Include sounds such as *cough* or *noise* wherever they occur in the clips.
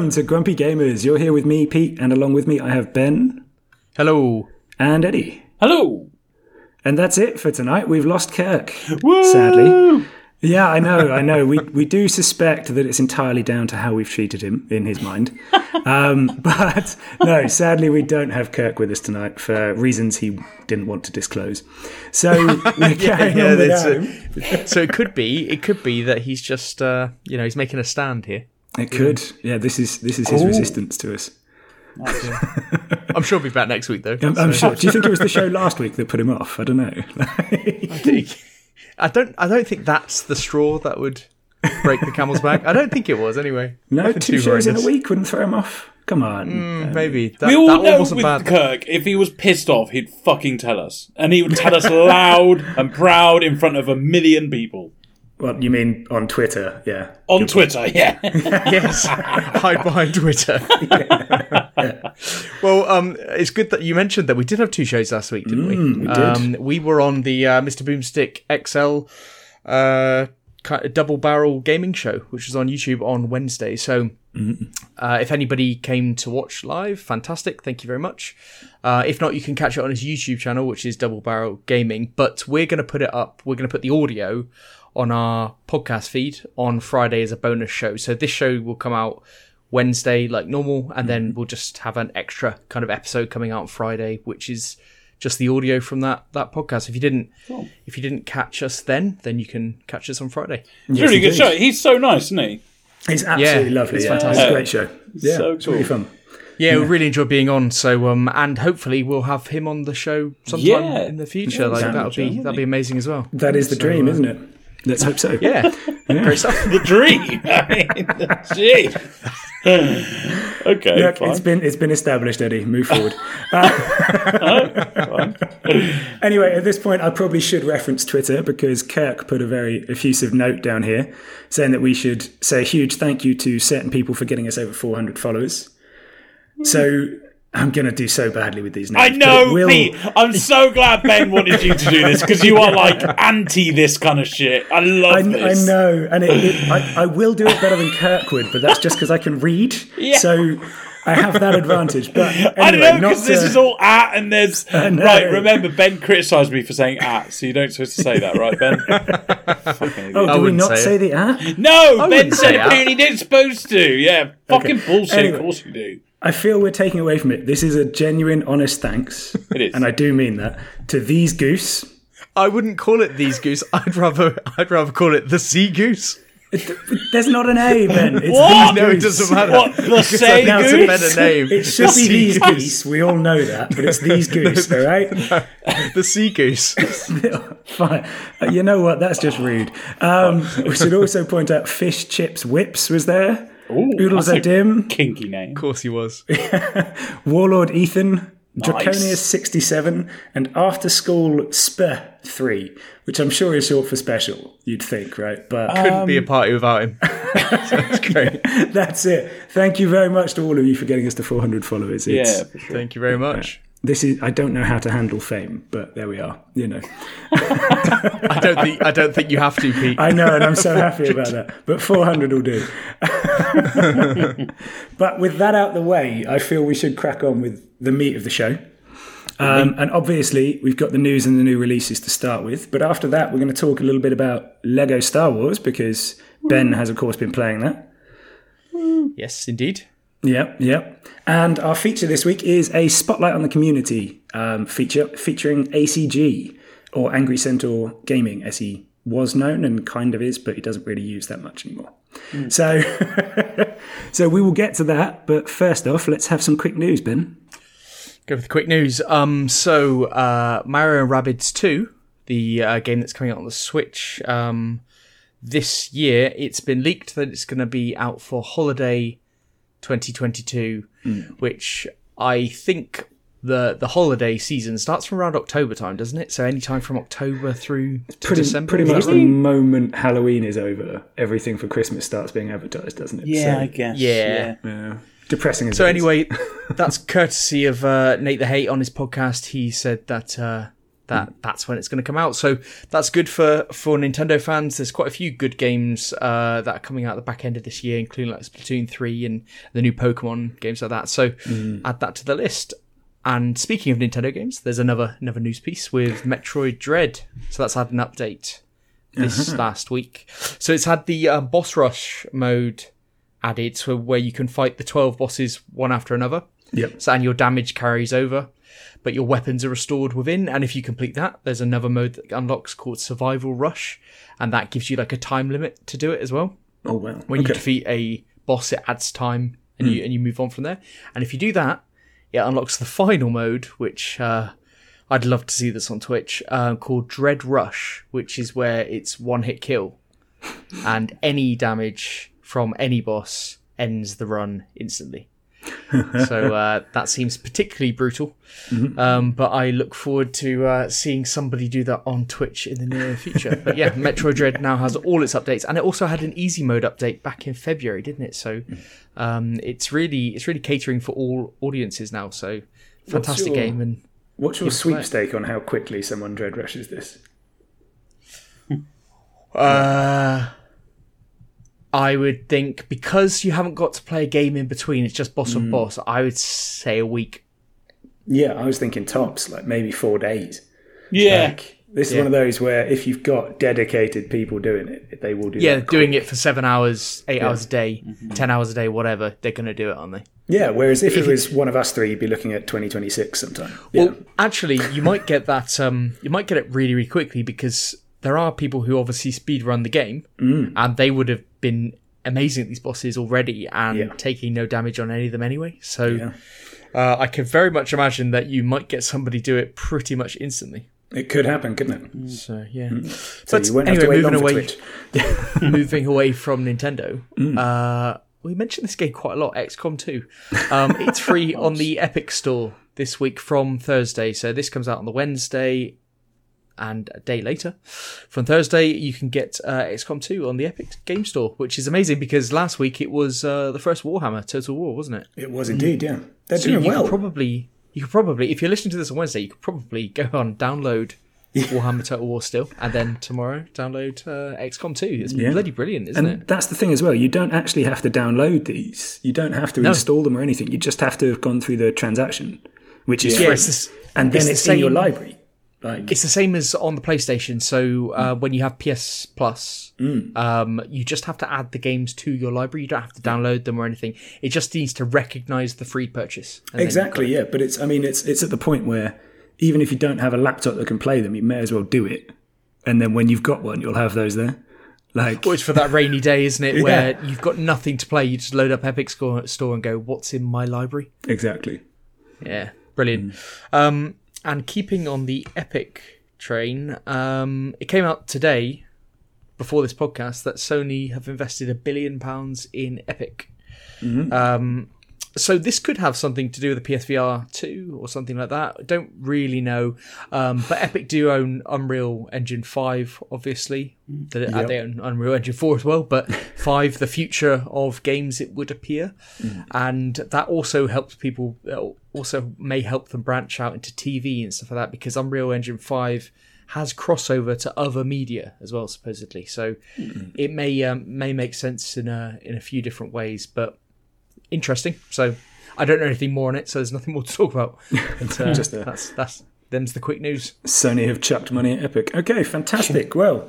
and welcome to Grumpy Gamers. You're here with me, Pete, and along with me I have Ben Hello. and Eddie. Hello. And that's it for tonight. We've lost Kirk, Woo! sadly. Yeah, I know, I know. We we do suspect that it's entirely down to how we've treated him in his mind. Um, *laughs* but no, sadly, we don't have Kirk with us tonight for reasons he didn't want to disclose. So *laughs* we're carrying on that's without it. him. So it could be, it could be that he's just, uh, you know, he's making a stand here. It could. Yeah, this is this is his resistance to us. *laughs* I'm sure he'll be back next week, though. I'm, I'm sure. Do you think it was the *laughs* show last week that put him off? I don't know. I think- I don't. I don't think that's the straw that would break the camel's back. I don't think it was anyway. no, Nothing two too shows in a week wouldn't throw him off. Come on. Mm, Maybe that, We all that know wasn't with bad. Kirk, if he was pissed off, he'd fucking tell us. And he would tell us *laughs* loud and proud in front of a million people. Well, you mean on Twitter? Yeah. On Twitter, yeah. *laughs* yes, hide behind Twitter. *laughs* well, um, it's good that you mentioned that we did have two shows last week, didn't we? we did. Um, we were on the uh, Mr. Boomstick XL uh, ki- double barrel gaming show, which was on YouTube on Wednesday. So, uh, if anybody came to watch live, fantastic. Thank you very much. Uh, if not, you can catch it on his YouTube channel, which is Double Barrel Gaming. But we're going to put it up. We're going to put the audio on our podcast feed on Friday as a bonus show. So this show will come out Wednesday like normal, and then we'll just have an extra kind of episode coming out on Friday, which is just the audio from that that podcast. If you didn't, if you didn't catch us then, then you can catch us on Friday. It's a really good show. He's so nice, isn't he? It's absolutely Yeah, lovely. it's yeah. It's fantastic. a great show. Yeah, so it's really cool. fun. Yeah, we really enjoy being on. So, um, and hopefully we'll have him on the show sometime Yeah. in the future. Yeah, like that'll be that'll be amazing as well. That is the dream, isn't it? Let's hope so. *laughs* Yeah, great stuff. The dream. *laughs* I mean, gee. okay, Look, fine. it's been it's been established, Eddie. Move forward. *laughs* Uh, anyway, at this point, I probably should reference Twitter because Kirk put a very effusive note down here saying that we should say a huge thank you to certain people for getting us over 400 followers. So I'm going to do so badly with these names. I know, will- Pete. I'm so glad Ben wanted you to do this because you are like anti this kind of shit. I love I, I know, and it, it, I, I will do it better than Kirkwood, but that's just because I can read. Yeah. So I have that advantage. But *laughs* anyway, I don't know not because this is all at and there's *laughs* right. Remember, Ben criticised me for saying at, so you don't supposed to say that, right, Ben? Fucking *laughs* idiot. Oh, I do we wouldn't say say the at? no, Ben said say at. apparently didn't supposed to. Yeah, fucking bullshit. Anyway. Of course you do. I feel we're taking away from it. This is a genuine, honest thanks. *laughs* It is. And I do mean that. To these goose. I wouldn't call it these goose. *laughs* I'd rather I'd rather call it the sea goose. It- there's not an A, Ben. It's What? these No, it doesn't matter. What the say now It's a better name. It should The be sea these goose. geese. We all know that, but it's these *laughs* goose, all right? The sea goose. Fine. Uh, You know what? That's just rude. Um, we should also point out Fish Chips Whips was there. Ooh, Oodles that's are a dim. Kinky name. Of course he was. *laughs* Warlord Ethan. Draconius 67 and After School SP 3, which I'm sure is short for special, you'd think, right? But Couldn't be a um, party without him. *laughs* *laughs* so it's great. That's it. Thank you very much to all of you for getting us to 400 followers. It's, Yeah, sure. Thank you very much. This is. I don't know how to handle fame, but there we are. You know. *laughs* I don't think I don't think you have to, Pete. I know, and I'm so happy about that. But 400 will do. *laughs* but with that out the way, I feel we should crack on with the meat of the show. Um, and obviously, we've got the news and the new releases to start with. But after that, we're going to talk a little bit about Lego Star Wars because Ben has, of course, been playing that. yes, indeed. Yep, yep. And our feature this week is a spotlight on the community um, feature featuring ACG or Angry Centaur Gaming, as he was known and kind of is, but he doesn't really use that much anymore. So, *laughs* so we will get to that. But first off, let's have some quick news, Ben. Go with the quick news. Um, so uh, Mario Rabbids Two, the uh, game that's coming out on the Switch, um, this year, it's been leaked that it's going to be out for holiday 2022, which I think the the holiday season starts from around October time, doesn't it? So any time from October through to Pretty, December. pretty much the moment Halloween is over, everything for Christmas starts being advertised, doesn't it? Yeah, So, I guess. Yeah. yeah. Depressing as So anyway, *laughs* that's courtesy of uh, Nate the Hate on his podcast. He said that uh, that that's when it's going to come out. So that's good for for Nintendo fans. There's quite a few good games uh, that are coming out at the back end of this year, including like Splatoon three and the new Pokemon games like that. So add that to the list. And speaking of Nintendo games, there's another another news piece with Metroid Dread. So that's had an update this *laughs* last week. So it's had the uh, boss rush mode added, so where you can fight the twelve bosses one after another. Yep. So and your damage carries over, but your weapons are restored within. And if you complete that, there's another mode that unlocks called Survival Rush, and that gives you like a time limit to do it as well. Oh wow. When you defeat a boss, it adds time, and you and you move on from there. And if you do that, it unlocks the final mode, which uh, I'd love to see this on Twitch, uh, called Dread Rush, which is where it's one hit kill, and any damage from any boss ends the run instantly. *laughs* so uh, that seems particularly brutal, um, but I look forward to uh, seeing somebody do that on Twitch in the near future. but yeah, *laughs* Metroid Dread now has all its updates, and it also had an easy mode update back in February, didn't it? So um, it's really it's really catering for all audiences now. So fantastic your- game, and What's your Give it away. sweepstake on how quickly someone dread rushes this? Uh, I would think because you haven't got to play a game in between, it's just boss on mm. boss. I would say a week. Yeah, I was thinking tops, like maybe four days. Yeah. Like, this is Yeah. one of those where if you've got dedicated people doing it, they will do it. Yeah, that doing it for seven hours, eight hours a day, mm-hmm. ten hours a day, whatever. They're going to do it, aren't they? Yeah, whereas if it was one of us three, you'd be looking at 2026 sometime. Yeah. Well, actually, you might get that. Um, you might get it really, really quickly because there are people who obviously speed run the game, mm. and they would have been amazing at these bosses already and Yeah. taking no damage on any of them anyway. So Yeah. uh, I can very much imagine that you might get somebody do it pretty much instantly. it could happen, couldn't it? So yeah, So but you won't anyway, have to wait moving away, *laughs* *laughs* moving away from Nintendo. Uh, we mentioned this game quite a lot. XCOM 2. Um, it's free *laughs* on the Epic Store this week from Thursday. So this comes out on the Wednesday and a day later. From Thursday, you can get uh, XCOM 2 on the Epic Game Store, which is amazing because last week it was uh, the first Warhammer Total War, wasn't it? It was indeed, yeah. They're So doing you well. could probably, you could probably, if you're listening to this on Wednesday, you could probably go on download Warhammer Total War still, and then tomorrow download uh, XCOM 2. It's bloody brilliant, isn't it? and it? that's the thing as well. You don't actually have to download these. You don't have to install them or anything. You just have to have gone through the transaction, which is Yeah, free. it's the s- and then it's it's, the in your library. Like It's the same as on the PlayStation. So uh, when you have PS Plus, um, you just have to add the games to your library. You don't have to download them or anything. It just needs to recognize the free purchase. And then you've exactly, yeah. But it's I mean it's it's at the point where even if you don't have a laptop that can play them, you may as well do it. And then when you've got one, you'll have those there. Like got- It's for that rainy *laughs* day, isn't it? Where you've got nothing to play. You just load up Epic Store, store and go, "What's in my library?" exactly. Yeah, brilliant. Um, and keeping on the Epic train, um, it came out today before this podcast that Sony have invested a billion pounds in Epic. Um, so this could have something to do with the PSVR 2 or something like that. I don't really know. Um, but Epic do own Unreal Engine 5, obviously. They, uh, they own Unreal Engine 4 as well, but *laughs* 5, the future of games, it would appear. And that also helps people, also may help them branch out into TV and stuff like that because Unreal Engine 5 has crossover to other media as well, supposedly. So it may um, may make sense in a in a few different ways, but interesting. So I don't know anything more on it, so there's nothing more to talk about. *laughs* But, uh, Just a- that's that's them's the quick news. Sony have chucked money at Epic. Okay, fantastic. well,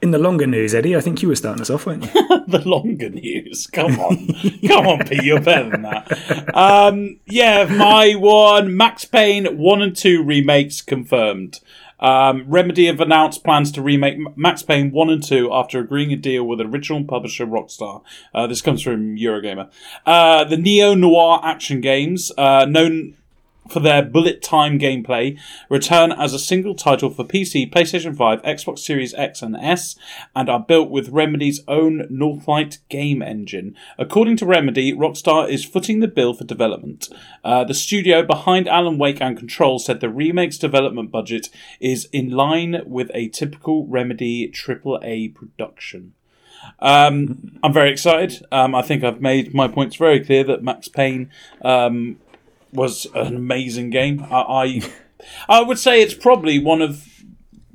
in the longer news, Eddie, I think you were starting us off, weren't you? *laughs* the longer news. Come on, *laughs* come on, Pete, you're better than that. Um, yeah, my one, Max Payne one and two remakes confirmed. Um, Remedy have announced plans to remake Max Payne 1 and 2 after agreeing a deal with original publisher Rockstar. Uh, this comes from Eurogamer. Uh, the neo noir action games, uh, known for their bullet time gameplay, return as a single title for PC, PlayStation 5, Xbox Series X and S, and are built with Remedy's own Northlight game engine. According to Remedy, Rockstar is footing the bill for development. Uh, the studio behind Alan Wake and Control said the remake's development budget is in line with a typical Remedy AAA production. Um, I'm very excited. Um, I think I've made my points very clear that Max Payne um, was an amazing game. I, I I would say it's probably one of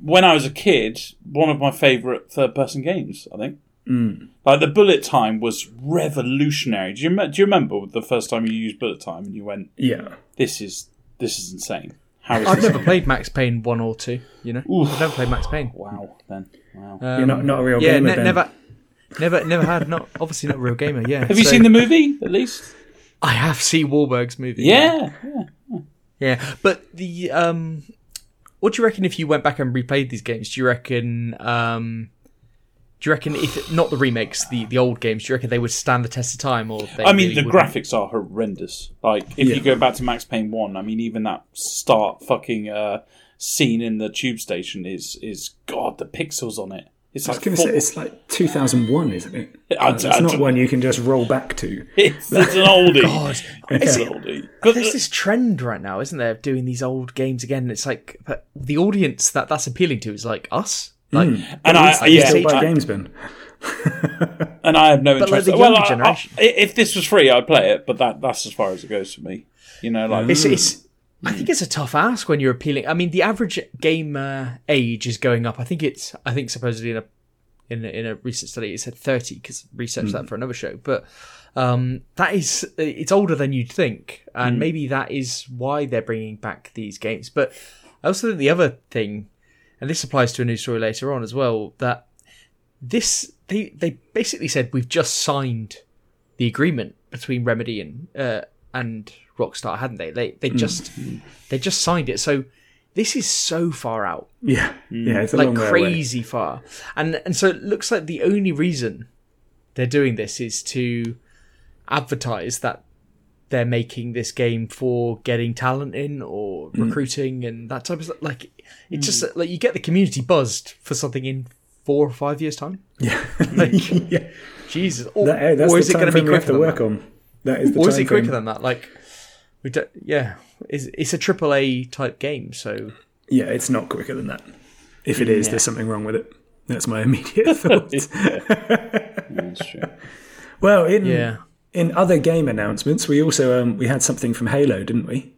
when I was a kid, one of my favourite third-person games. I think. Mm. Like the bullet time was revolutionary. Do you, do you remember the first time you used bullet time and you went, Yeah. "This is this is insane." How is I've this? never played Max Payne one or two. You know, Oof. I've never played Max Payne. Wow. Then wow. Um, You're not, not a real yeah, gamer, ne- never, never, never had. Not obviously not a real gamer. Yeah. Have you seen the movie at least? I have seen Wahlberg's movie. Yeah. yeah. Yeah, but the um, what do you reckon if you went back and replayed these games? Do you reckon um, do you reckon if not the remakes, the the old games, do you reckon they would stand the test of time? Or they I mean, really the wouldn't? graphics are horrendous. Like, if Yeah. you go back to Max Payne One, I mean, even that start fucking uh, scene in the tube station is is God, the pixels on it. It's I was like going to say it's like 2001, isn't it? I- it's I- not one you can just roll back to. *laughs* it's, it's an oldie. Oh, God, it's an oldie. But there's this trend right now, isn't there, of doing these old games again? It's like but the audience that that's appealing to is like us, hmm. like and I, it's like yeah, Still I- games, Ben. *laughs* and I have no But, like, interest. the well, younger I- I- if this was free, I'd play it, but that that's as far as it goes for me. You know, like hmm. It's, it's. I think it's a tough ask when you're appealing. I mean, the average gamer age is going up. I think it's. I think supposedly in a in a, in a recent study it said 30 because researched that for another show. But um, that is it's older than you'd think, and maybe that is why they're bringing back these games. But I also think the other thing, and this applies to a new story later on as well, that this they they basically said we've just signed the agreement between Remedy and uh, and Rockstar, hadn't they? They they just they just signed it. So this is so far out, Yeah, yeah, it's like long way away. crazy far, and and so it looks like the only reason they're doing this is to advertise that they're making this game for getting talent in or Mm. recruiting and that type of stuff. Like it's just like you get the community buzzed for something in four or five years time. Yeah, *laughs* Like, *laughs* yeah. Jesus, or, That, hey, or is it going to be quicker to work that? on. That is the Or is it quicker frame. than that? Like, we don't, yeah, it's, it's a triple A type game, so Yeah, it's not quicker than that. If it is, there's something wrong with it. That's my *laughs* immediate *laughs* thought. that's true. well, in yeah, in other game announcements, we also um, we had something from Halo, didn't we?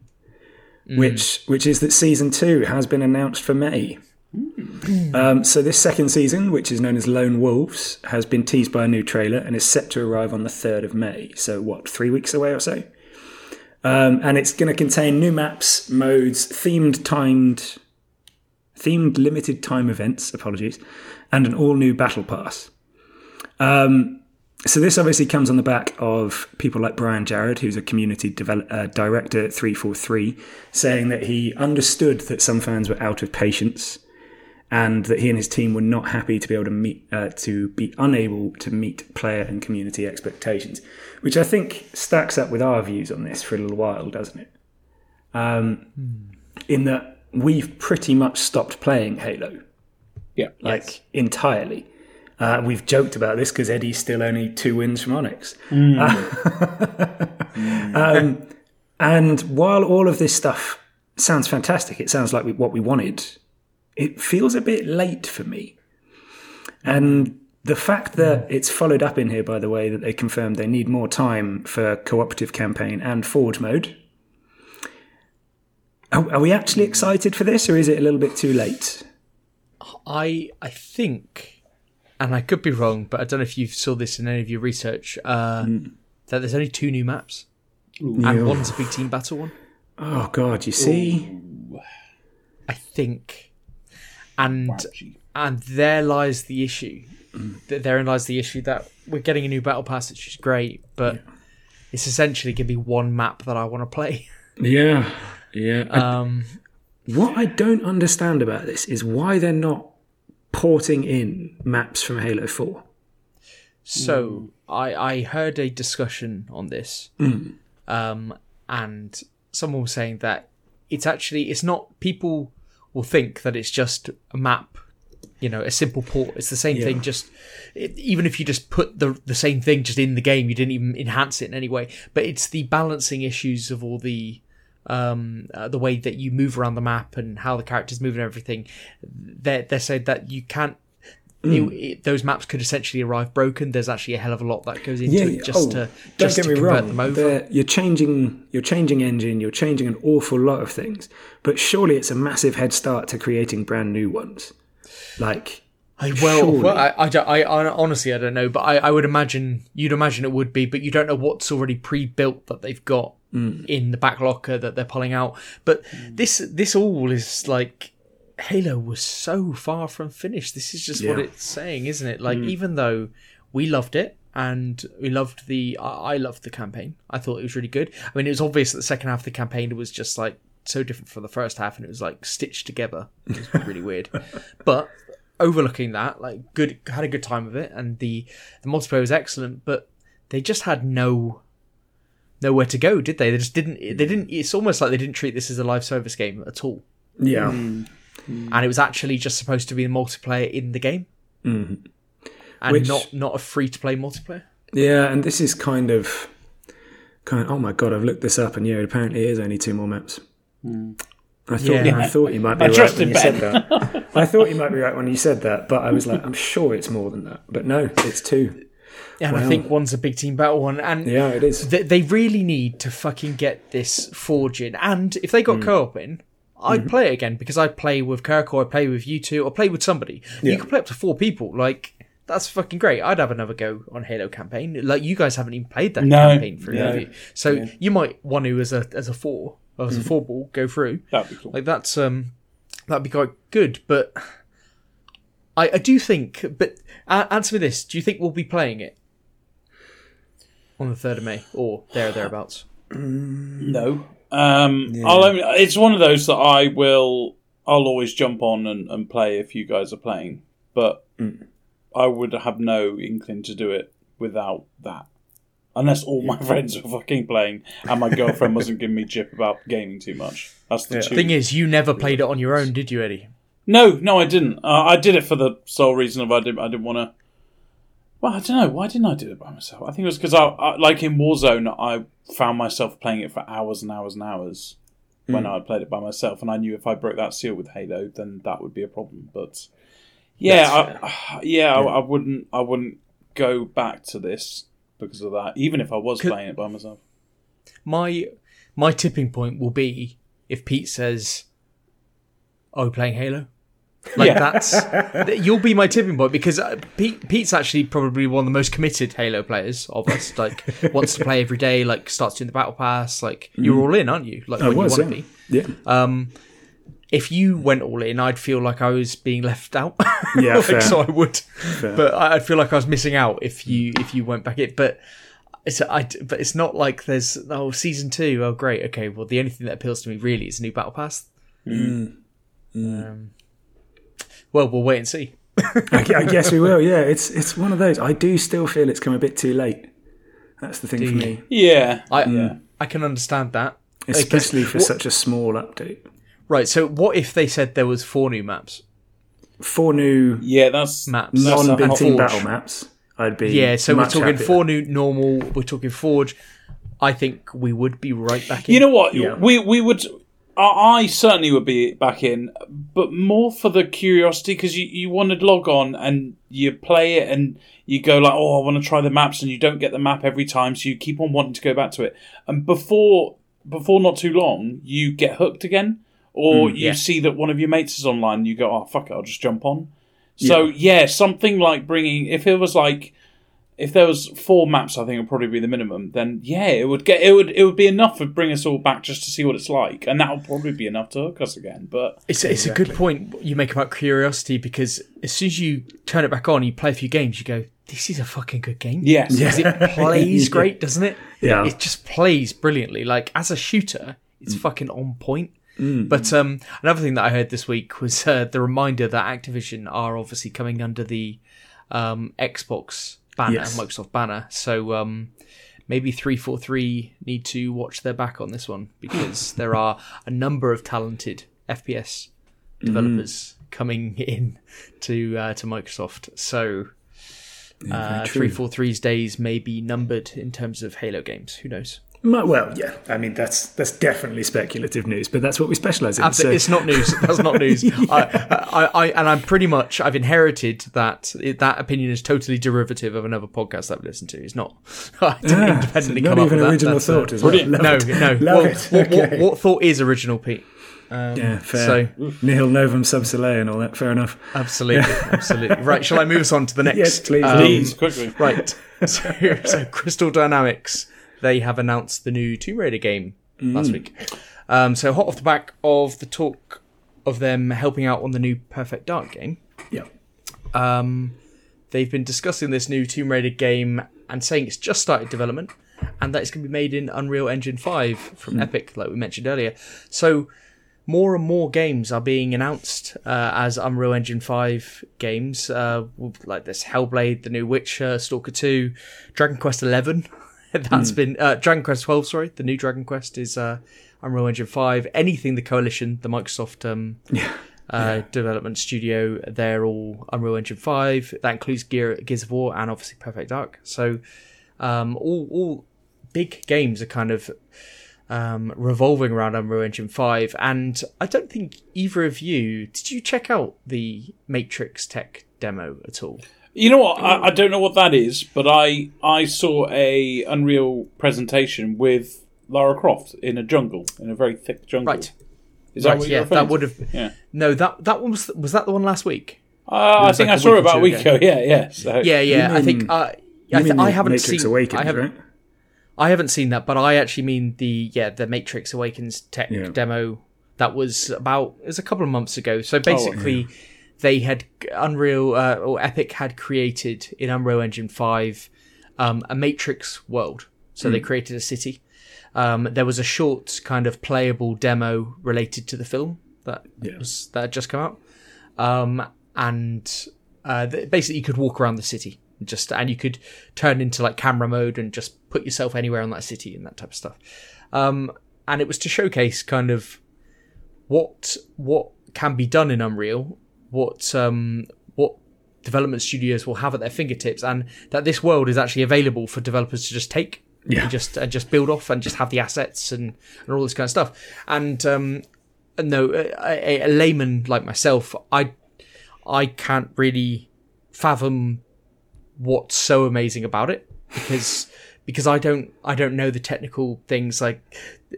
Which which is that season two has been announced for May. Um, so this second season, which is known as Lone Wolves, has been teased by a new trailer and is set to arrive on the third of May. So what, three weeks away or so? Um, and it's going to contain new maps, modes, themed timed, themed limited time events. Apologies, and an all new battle pass. Um, so this obviously comes on the back of people like Brian Jarrard, who's a community develop, uh, director at 343, saying that he understood that some fans were out of patience and that he and his team were not happy to be able to meet uh, to be unable to meet player and community expectations, which I think stacks up with our views on this for a little while, doesn't it? Um, In that we've pretty much stopped playing Halo Yeah, like entirely. Uh, we've joked about this because Eddie's still only two wins from Onyx. *laughs* um, and while all of this stuff sounds fantastic, it sounds like we, what we wanted, it feels a bit late for me. And the fact that it's followed up in here, by the way, that they confirmed they need more time for cooperative campaign and forward mode. Are, are we actually excited for this, or is it a little bit too late? I I think, and I could be wrong, but I don't know if you saw this in any of your research. Uh, That there's only two new maps, and Yeah. one's a big team battle one. Oh God, you see, I think, and and there lies the issue. Th- Therein lies the issue that we're getting a new battle pass, which is great, but it's essentially going to be one map that I want to play. *laughs* yeah, yeah. Um, what I don't understand about this is why they're not porting in maps from Halo Four. So I I heard a discussion on this, um, and someone was saying that it's actually it's not people will think that it's just a map, you know, a simple port. It's the same thing. Just it, even if you just put the the same thing just in the game, you didn't even enhance it in any way. But it's the balancing issues of all the um uh, the way that you move around the map and how the characters move and everything. They they said that you can't it- mm. it- those maps could essentially arrive broken. There's actually a hell of a lot that goes into Yeah, it just oh, to just get to me convert wrong. them over. they're- You're changing, you're changing engine, you're changing an awful lot of things. But surely it's a massive head start to creating brand new ones. Like, I, well, well I, I, I, I honestly I don't know, but I, I would imagine you'd imagine it would be, but you don't know what's already pre-built that they've got mm. in the back locker that they're pulling out. But mm. this this all is like Halo was so far from finished. This is just what it's saying, isn't it? Like mm. even though we loved it and we loved the I I loved the campaign. I thought it was really good. I mean, it was obvious that the second half of the campaign was just like so different from the first half, and it was like stitched together. It was really *laughs* weird, but overlooking that, like good had a good time of it, and the the multiplayer was excellent, but they just had no nowhere to go, did they? They just didn't. They didn't. It's almost like they didn't treat this as a live service game at all, yeah. Mm. Mm. and it was actually just supposed to be the multiplayer in the game, mm-hmm. and Which- not not a free to play multiplayer. Yeah, and this is kind of, kind of. Oh my god, I've looked this up, and yeah, apparently it is only two more maps. Hmm. I thought, Yeah. I thought you might be I right when you said that. I thought you might be right when you said that, but I was like, I'm sure it's more than that. But no, it's two. And I think one's a big team battle one, and Yeah, it is. they, they really need to fucking get this forge in. And if they got Mm. co-op in, I'd Mm-hmm. play it again because I'd play with Kirk or I'd play with you two or play with somebody. You can play up to four people. Like that's fucking great. I'd have another go on Halo campaign. Like you guys haven't even played that No. campaign through, have you? So you might want to as a as a four or as a four ball go through. That'd be cool. Like that's um that'd be quite good. But I I do think. But uh, answer me this: Do you think we'll be playing it on the third of May or there or thereabouts? No. Um, I'll it's one of those that I will. I'll always jump on and, and play if you guys are playing, but I would have no inkling to do it without that. Unless all my friends were fucking playing and my girlfriend wasn't giving me jip about gaming too much. That's the two. Thing is, you never played it on your own, did you, Eddie? No, no, I didn't. Uh, I did it for the sole reason of I didn't. I didn't want to. Well, I don't know. Why didn't I do it by myself? I think it was because I, I, like in Warzone, I found myself playing it for hours and hours and hours when hmm. I played it by myself, and I knew if I broke that seal with Halo, then that would be a problem. But yeah, *sighs* I, yeah, I, I wouldn't. I wouldn't go back to this because of that, even if I was playing it by myself. My my tipping point will be if Pete says, "Are we playing Halo?" Like Yeah. that's *laughs* you'll be my tipping point because uh, Pete Pete's actually probably one of the most committed Halo players of us. Like *laughs* wants to play every day. Like starts doing the battle pass. Like you're all in, aren't you? Like I when was, you yeah. want to be. Yeah. Um, if you went all in, I'd feel like I was being left out. *laughs* Yeah, Like, fair. so I would, but I- I'd feel like I was missing out if you if you went back in. But it's I, but it's not like there's oh season two. Oh great, okay. Well, the only thing that appeals to me really is a new battle pass. Mm. Um, well, we'll wait and see. *laughs* I, I guess we will. Yeah, it's it's one of those. I do still feel it's come a bit too late. That's the thing for you? me, Yeah, I yeah. I can understand that. especially for what- such a small update. Right. So what if they said there was four new maps? Four new Yeah, that's Maps. that's non-big hot- team battle maps. I'd be Yeah. So we're talking happier. four new normal. We're talking Forge. I think we would be right back in. You know what? Yeah. We we would. I I certainly would be back in, but more for the curiosity because you, you want to log on and you play it and you go like, oh, I want to try the maps, and you don't get the map every time, so you keep on wanting to go back to it. And before before not too long, you get hooked again, or mm, you yeah. see that one of your mates is online, you go, oh fuck it, I'll just jump on. So yeah, something like bringing if it was like if there was four maps, I think it would probably be the minimum. Then yeah, it would get it would it would be enough to bring us all back just to see what it's like, and that would probably be enough to hook us again. But It's, it's a good point you make about curiosity because as soon as you turn it back on, you play a few games, you go, "This is a fucking good game." yes, because it *laughs* plays great, doesn't it? Yeah. it just plays brilliantly. Like as a shooter, it's fucking on point. But um, another thing that I heard this week was uh, the reminder that Activision are obviously coming under the um, Xbox banner, Yes. Microsoft banner. So um, maybe three four three need to watch their back on this one because *laughs* there are a number of talented FPS developers coming in to uh, to Microsoft. So uh, three four three's days may be numbered in terms of Halo games. Who knows? My- Well, yeah. I mean, that's that's definitely speculative news, but that's what we specialize in. Absolutely, it's not news. That's not *laughs* news. I, I, I, and I'm pretty much I've inherited that that opinion is totally derivative of another podcast I've listened to. It's not. *laughs* I didn't Ah, independently so not come even up with original that. That's, uh, thought as well. brilliant. Love no, it. no. Love Well, it. what, what, Okay. what thought is original, Pete? Yeah, fair. So- Nihil novum sub sole and all that. Fair enough. Absolutely, *laughs* absolutely. Right, shall I move us on to the next? Yes, please. um, Please, quickly. Right. So, so Crystal Dynamics, they have announced the new Tomb Raider game last week. Um, so hot off the back of the talk of them helping out on the new Perfect Dark game, Yeah. um, they've been discussing this new Tomb Raider game and saying it's just started development and that it's going to be made in Unreal Engine 5 from Epic, like we mentioned earlier. So more and more games are being announced uh, as Unreal Engine 5 games, uh, like this Hellblade, the new Witcher, Stalker 2, Dragon Quest 11. *laughs* That's been uh, Dragon Quest 12. Sorry, the new Dragon Quest is uh, Unreal Engine 5. Anything the Coalition, the Microsoft um, *laughs* uh, development studio, they're all Unreal Engine 5. That includes Gear, Gears of War and obviously Perfect Dark. So um, all all big games are kind of um, revolving around Unreal Engine 5. And I don't think either of you did you check out the Matrix Tech demo at all? You know what? I, I don't know what that is, but I I saw a Unreal presentation with Lara Croft in a jungle, in a very thick jungle. Right. Is that right, what yeah, you're referring that would have. Yeah. No, that that one was was that the one last week? Uh, I think like I a saw it about a week ago. ago. Yeah, yeah. So. Yeah, yeah. I think uh, I, th- I haven't Matrix seen. Awakens, I haven't. right? I haven't seen that, but I actually mean the yeah the Matrix Awakens tech Yeah. demo that was about it was a couple of months ago. Oh, So basically, they had Unreal uh, or Epic had created in Unreal Engine five um, a Matrix world. So Hmm. they created a city. Um, there was a short kind of playable demo related to the film that Yeah. was that had just come out, um, and uh, basically you could walk around the city and just and you could turn into like camera mode and just put yourself anywhere on that city and that type of stuff. Um, and it was to showcase kind of what what can be done in Unreal, what um, what development studios will have at their fingertips, and that this world is actually available for developers to just take Yeah. and just and just build off and just have the assets and, and all this kind of stuff. And um, no, a, a, a layman like myself, I I can't really fathom what's so amazing about it because because I don't I don't know the technical things like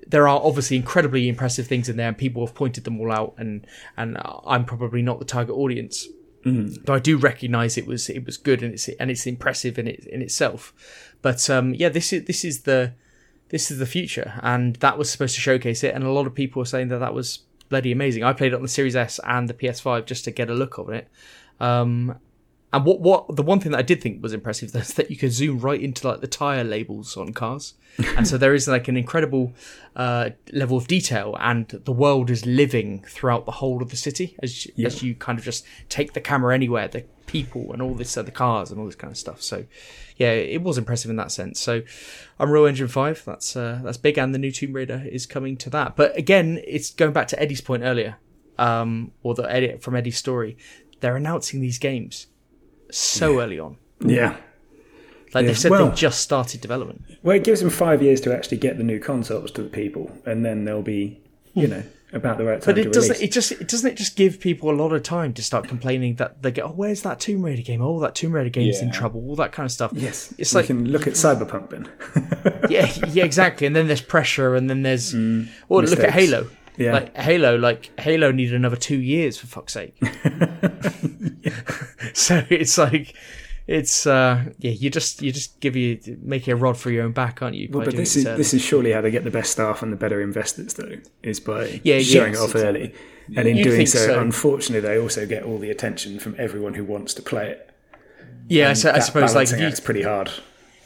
there are obviously incredibly impressive things in there and people have pointed them all out and and I'm probably not the target audience. But I do recognize it was it was good and it's and it's impressive in it in itself. But um yeah this is this is the this is the future and that was supposed to showcase it and a lot of people were saying that that was bloody amazing. I played it on the Series S and the PS5 just to get a look of it. Um and what what the one thing that I did think was impressive is that you could zoom right into like the tire labels on cars, *laughs* and so there is like an incredible uh, level of detail, and the world is living throughout the whole of the city as as you kind of just take the camera anywhere, the people and all this, uh, the cars and all this kind of stuff. So, yeah, it was impressive in that sense. So, Unreal Engine Five, that's uh, that's big, and the new Tomb Raider is coming to that. But again, it's going back to Eddie's point earlier, um, or the edit from Eddie's story. They're announcing these games so early on. Yeah. Like Yeah, they said, well- they just started development. Well, it gives them five years to actually get the new consoles to the people, and then they'll be, you know, about the right time But to it doesn't. release. It just. It doesn't. It just give people a lot of time to start complaining that they go, "Oh, where's that Tomb Raider game? Oh, that Tomb Raider game's in trouble." All that kind of stuff. yes, it's you like can look at Cyberpunk then. *laughs* yeah, yeah, exactly. And then there's pressure, and then there's mm. well, look at. Halo. Yeah. Like Halo, like Halo needed another two years for fuck's sake. *laughs* so it's like, it's uh, yeah, you just you just give you make a rod for your own back, aren't you? Well, but this is early? this is surely how they get the best staff and the better investors, though, is by Yeah, showing yes, it off exactly. early. And in You'd doing so, so. unfortunately, they also get all the attention from everyone who wants to play it. yeah. So I suppose like you, act's pretty hard.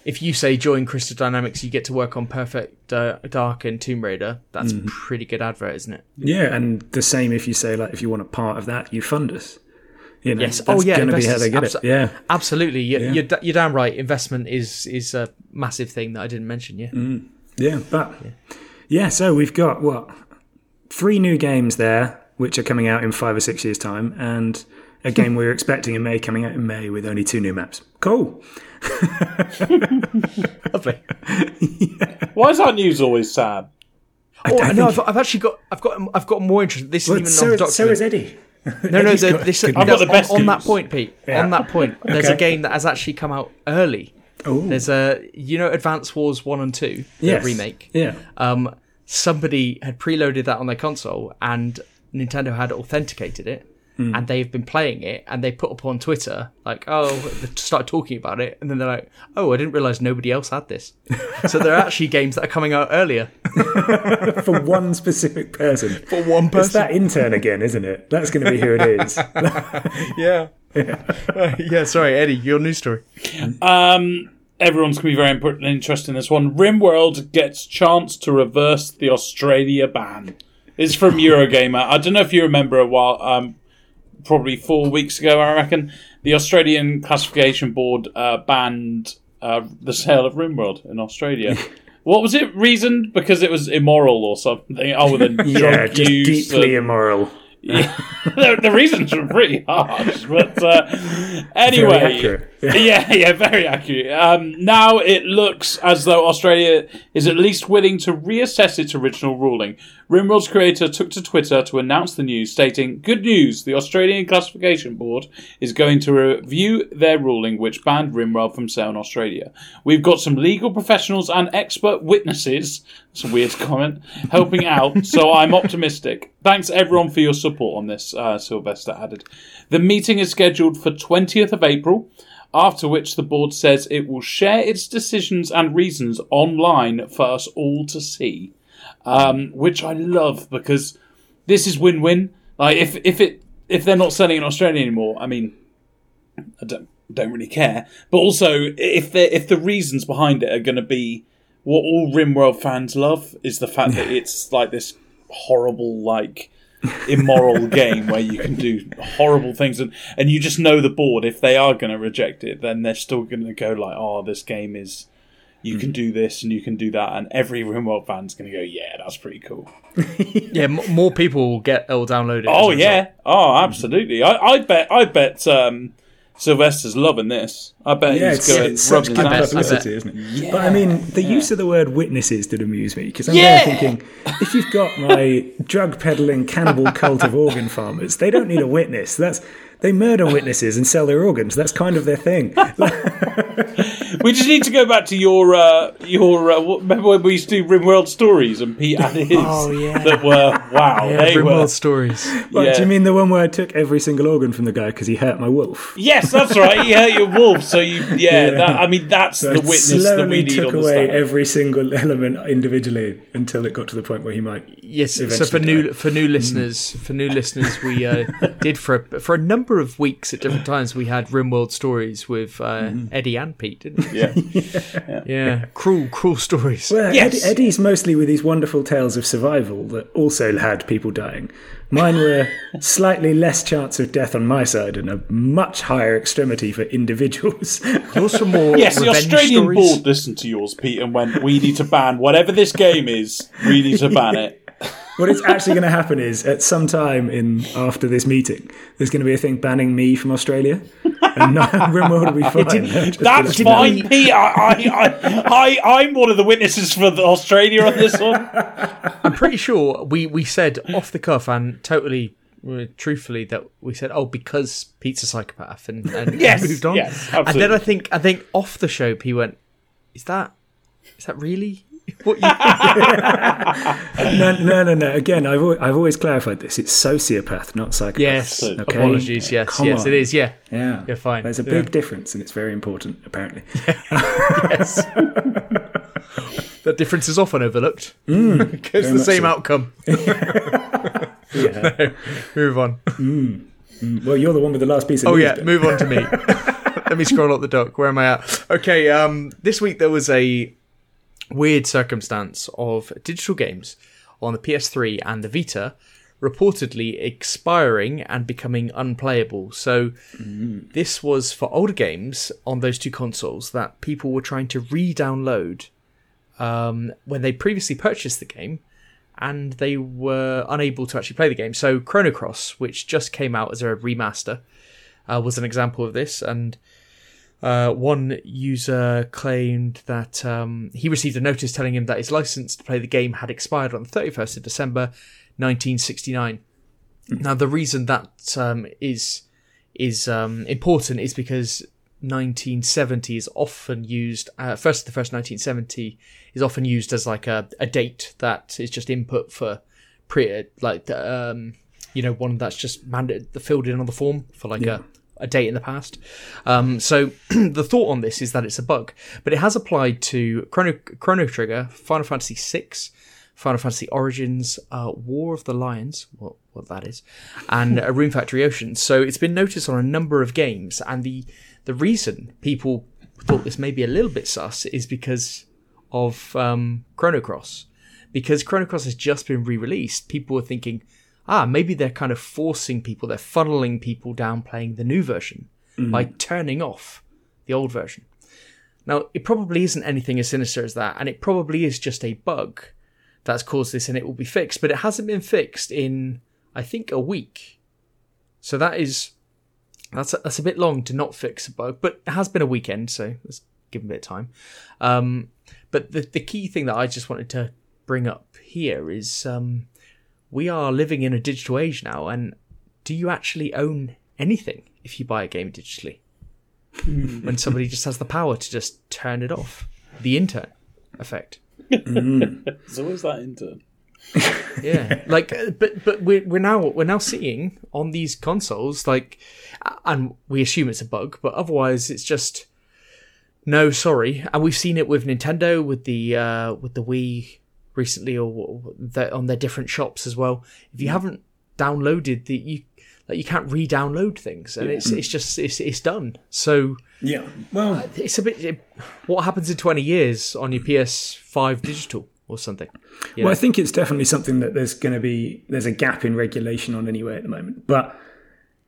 If you say join Crystal Dynamics, you get to work on Perfect uh, Dark and Tomb Raider. That's Mm-hmm. pretty good advert, isn't it? Yeah, and the same if you say like if you want a part of that, you fund us. You know, Yes. Oh, yeah, going to be how they get Abso- it. Yeah, Absolutely. You're, Yeah. you're, you're damn right. Investment is is a massive thing that I didn't mention. Yeah. yeah, but yeah. So we've got what three new games there, which are coming out in five or six years' time, and a game we were expecting in May coming out in May with only two new maps. Cool. *laughs* Lovely. Why is our news always sad? Oh, don't no, I've, I've actually got, I've got, I've got more interesting. This Well, isn't so, even on the so is. Eddie. No, no, the, got this, I've got the on- best on, that point, Pete. Yeah. On that point, there's Okay. a game that has actually come out early. Ooh. There's a, you know, Advance Wars One and Two, the Yes. remake. Yeah. Um, somebody had preloaded that on their console, and Nintendo had authenticated it, Hmm. and they've been playing it, and they put up on Twitter like, "Oh," they started talking about it, and then they're like, "Oh, I didn't realize nobody else had this." *laughs* so there are actually games that are coming out earlier *laughs* For one specific person. for one person, It's person. that intern again, isn't it? That's going to be who it is. *laughs* yeah. yeah. Sorry, Eddie, your news story. Um, everyone's going to be very important and interested in this one. RimWorld gets chance to reverse the Australia ban. It's from Eurogamer. I don't know if you remember a while, um, probably four weeks ago, I reckon, the Australian Classification Board uh, banned uh, the sale of RimWorld in Australia. what was it reasoned? Because it was immoral or something? Oh, the *laughs* yeah, just deeply and- immoral. *laughs* yeah, the, the reasons were pretty harsh, but uh, Very anyway, accurate. *laughs* yeah, yeah, very accurate. Um, now it looks as though Australia is at least willing to reassess its original ruling. Rimworld's creator took to Twitter to announce the news, stating, "Good news: the Australian Classification Board is going to review their ruling, which banned Rimworld from sale in Australia. We've got some legal professionals and expert witnesses." That's a weird *laughs* comment. Helping out, so I'm optimistic. Thanks everyone for your support on this. Uh, Sylvester added. The meeting is scheduled for 20th of April after which the board says it will share its decisions and reasons online for us all to see. Um, which I love because this is win-win. Like if if it if they're not selling in Australia anymore, I mean, I don't don't really care. But also if they if the reasons behind it are going to be what all RimWorld fans love is the fact that it's like this horrible like immoral *laughs* game where you can do horrible things and, and you just know the board if they are going to reject it then they're still going to go like oh this game is you can do this and you can do that and every RimWorld fan's going to go yeah that's pretty cool *laughs* Yeah, m- more people will get will download it. oh yeah oh absolutely I, I bet I bet um, Sylvester's loving this I bet Yeah, he's it's, going it's to such good his bet, hands I bet. publicity, isn't it? But I mean, the use of the word witnesses did amuse me because I'm Yeah. there thinking, if you've got my drug peddling cannibal cult of organ farmers, they don't need a witness. That's they murder witnesses and sell their organs. That's kind of their thing. *laughs* we just need to go back to your uh, your uh, remember when we used to do RimWorld stories and Pete and his Oh, yeah. that were wow Yeah, they were stories. Like, Yeah. Do you mean the one where I took every single organ from the guy because he hurt my wolf? Yes, that's right. He hurt your wolf, so you *laughs* yeah. That, I mean, that's So the I witness that we slowly need took on away stand. every single element individually until it got to the point where he might. Yes. So Eventually for new for new listeners, for new listeners, we uh, *laughs* did for a, for a number of weeks at different times. We had Rimworld stories with uh, Eddie and Pete, didn't we? *laughs* Yeah. Yeah, cruel, cruel stories. Well, Yes. Eddie, Eddie's mostly with these wonderful tales of survival that also had people dying. Mine were *laughs* slightly less chance of death on my side and a much higher extremity for individuals. *laughs* Also more Yes, the Australian stories. board listened to yours, Pete, and went, "We need to ban whatever this game is. We need to ban it." What is actually going to happen is at some time in after this meeting, there's going to be a thing banning me from Australia, and *laughs* Rimworld will be fine. Just That's to let you know. fine, Pete. I, I, I, I, I'm one of the witnesses for the Australia on this one. I'm pretty sure we we said off the cuff and totally uh, truthfully that we said, oh, because Pete's a psychopath, and, and Yes, moved on. yes, and then. I think I think off the show, Pete went, is that is that really what you? *laughs* No, no, no, no. Again, I've always, I've always clarified this. It's sociopath, not psychopath. yes, Okay. apologies. Yes, Come yes, on. it is. Yeah, Yeah. You're fine. There's a Yeah. big difference, and it's very important, apparently. *laughs* yes. that difference is often overlooked. Mm. *laughs* it's very the same so. outcome. Yeah. Move on. Mm. Mm. well, you're the one with the last piece of Oh news. yeah, Ben. move on to me. Let me scroll up the doc. Where am I at? Okay, um, this week there was a weird circumstance of digital games on the PS3 and the Vita reportedly expiring and becoming unplayable. So this was for older games on those two consoles that people were trying to re-download um, when they previously purchased the game and they were unable to actually play the game. So Chrono Cross, which just came out as a remaster, uh, was an example of this. And uh, one user claimed that um, he received a notice telling him that his license to play the game had expired on the 31st of December, 1969. Now, the reason that um, is is um, important is because 1970 is often used. Uh, first, the first 1970 is often used as like a, a date that is just input for pre like um, you know one that's just mandated the filled in on the form for like a a date in the past. Um, so *clears throat* the thought on this is that it's a bug, but it has applied to Chrono, Chrono Trigger, Final Fantasy VI, Final Fantasy Origins, uh, War of the Lions, what what that is, and uh, Rune Factory Ocean. So it's been noticed on a number of games, and the the reason people thought this may be a little bit sus is because of um, Chrono Cross. Because Chrono Cross has just been re-released, people were thinking, ah, maybe they're kind of forcing people, they're funneling people down playing the new version by turning off the old version. Now, it probably isn't anything as sinister as that, and it probably is just a bug that's caused this and it will be fixed, but it hasn't been fixed in, I think, a week. So that is, that's a, that's a bit long to not fix a bug, but it has been a weekend, so let's give it a bit of time. Um, but the, the key thing that I just wanted to bring up here is um, we are living in a digital age now, and do you actually own anything if you buy a game digitally? when somebody just has the power to just turn it off. The intern effect. There's always that intern. *laughs* Yeah, like, uh, but but we're we're now we're now seeing on these consoles like, and we assume it's a bug, but otherwise it's just no, sorry. And we've seen it with Nintendo with the uh with the Wii recently, or the, on their different shops as well. If you mm. haven't downloaded the you like you can't re-download things, and it's it's just it's it's done. So Yeah. Well, uh, it's a bit. It, what happens in twenty years on your PS5 digital or something? You Well, know? I think it's definitely something that there's going to be there's a gap in regulation on anyway at the moment. But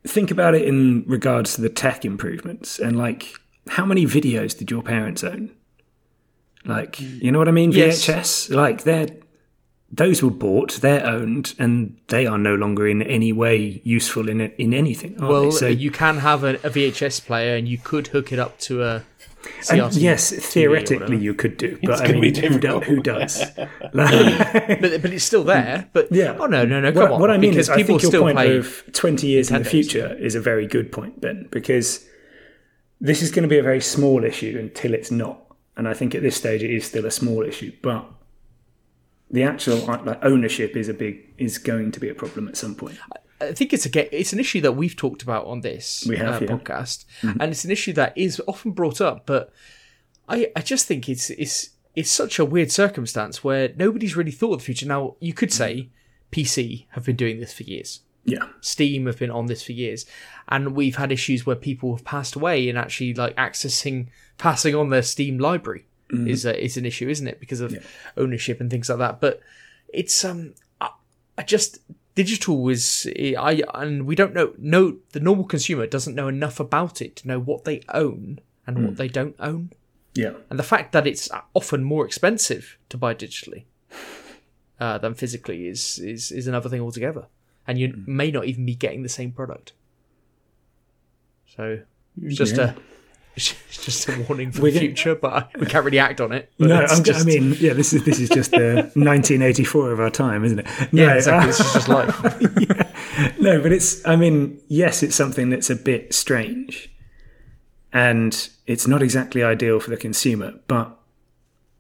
think about it in regards to the tech improvements and like how many videos did your parents own? Like, mm. you know what I mean? Yes. VHS, like they're those were bought, they're owned, and they are no longer in any way useful in it, in anything. Are Well, they? so you can have a, a VHS player, and you could hook it up to a and CRT. yes, TV theoretically you could do, but I mean, be who, do, who does? *laughs* Like- mm. but but it's still there. Mm. But Yeah. oh no, no, no, come what, on. what I mean because is, I think your point of 20 years in the future is a very good point, Ben, because this is going to be a very small issue until it's not. And I think at this stage it is still a small issue, but the actual like, ownership is a big is going to be a problem at some point. I think it's a it's an issue that we've talked about on this We have, uh, yeah. Mm-hmm. podcast, and it's an issue that is often brought up. But I I just think it's it's it's such a weird circumstance where nobody's really thought of the future. Now you could say PC have been doing this for years. Yeah, Steam have been on this for years, and we've had issues where people have passed away and actually like accessing, passing on their Steam library is a, is an issue, isn't it? Because of ownership and things like that. But it's um, I, I just digital is I and we don't know no the normal consumer doesn't know enough about it to know what they own and what they don't own, yeah, and the fact that it's often more expensive to buy digitally uh, than physically is is is another thing altogether, and you may not even be getting the same product. So just Yeah. a *laughs* just a warning for We're the future, but we can't really act on it. No, I'm, just, I mean, yeah, this is this is just *laughs* the 1984 of our time, isn't it? No, yeah, exactly. uh, this is just life. *laughs* no, but it's, I mean, yes, it's something that's a bit strange and it's not exactly ideal for the consumer, but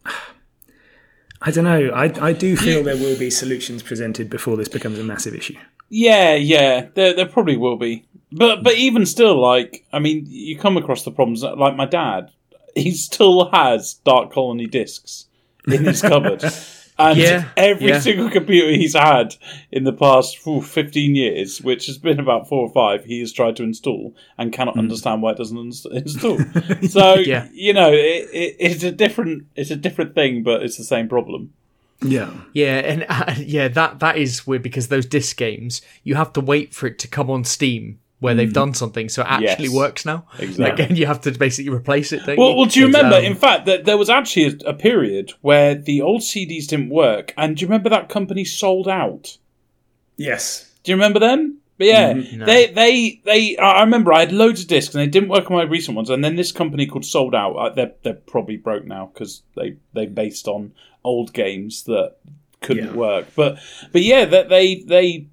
*sighs* I don't know. I, I do feel there will be solutions presented before this becomes a massive issue. Yeah, yeah, there there probably will be, but but even still, like I mean, you come across the problems. Uh, like my dad, *laughs* he still has Dark Colony discs in his cupboard, *laughs* and Yeah, every yeah. single computer he's had in the past ooh, fifteen years, which has been about four or five, he has tried to install and cannot hmm. understand why it doesn't ins- install. *laughs* so Yeah. you know, it, it, it's a different it's a different thing, but it's the same problem. Yeah. Yeah, and uh, yeah, that that is weird because those disc games you have to wait for it to come on Steam where they've done something, so it actually Yes. works now. Exactly. Again, you have to basically replace it. Don't Well, you? well, do you remember? um, in fact, that there was actually a, a period where the old CDs didn't work, and do you remember that company sold out? Yes. Do you remember them? But yeah, No. they they they. I remember I had loads of discs and they didn't work on my recent ones. And then this company called Sold Out. uh, They're they're probably broke now because they they based on old games that couldn't Yeah. work. But but yeah, that they they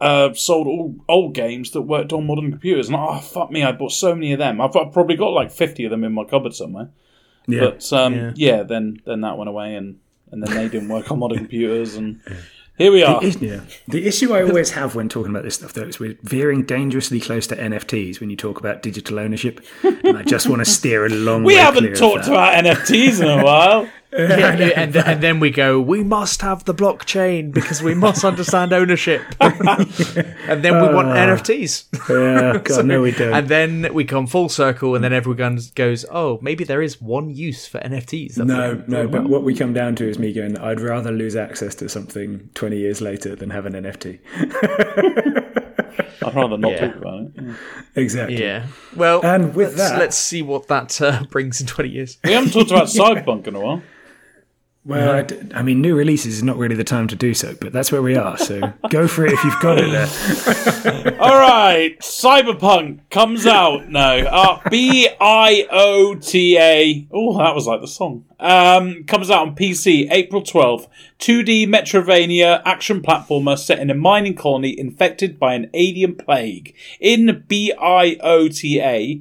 uh, sold all old games that worked on modern computers. And oh fuck me, I bought so many of them. I've, I've probably got like fifty of them in my cupboard somewhere. Yeah. But um, Yeah. yeah. then then that went away and and then they didn't work on modern computers and here we are. The, yeah. the issue I always have when talking about this stuff, though, is we're veering dangerously close to NFTs when you talk about digital ownership, and I just want to steer a long We haven't talked about NFTs in a while. *laughs* *laughs* yeah, and and then we go. We must have the blockchain because we must understand ownership, *laughs* and then we want NFTs. Yeah, *laughs* God, no, we don't. And then we come full circle, and then everyone goes, "Oh, maybe there is one use for NFTs." no, we- no, but what we come down to is me going, I'd rather lose access to something 20 years later than have an NFT. I'd rather not Yeah. talk about it. Exactly. Yeah. Well, And with let's, that- let's see what that uh, brings in twenty years. We haven't talked about Cyberpunk in a while. Well, I, d- I mean, new releases is not really the time to do so, but that's where we are. So *laughs* go for it if you've got it there. *laughs* All right, Cyberpunk comes out now. Uh, B I O T A. Oh, that was like the song. Um, comes out on PC April twelfth. 2D Metroidvania action platformer set in a mining colony infected by an alien plague. In B I O T A.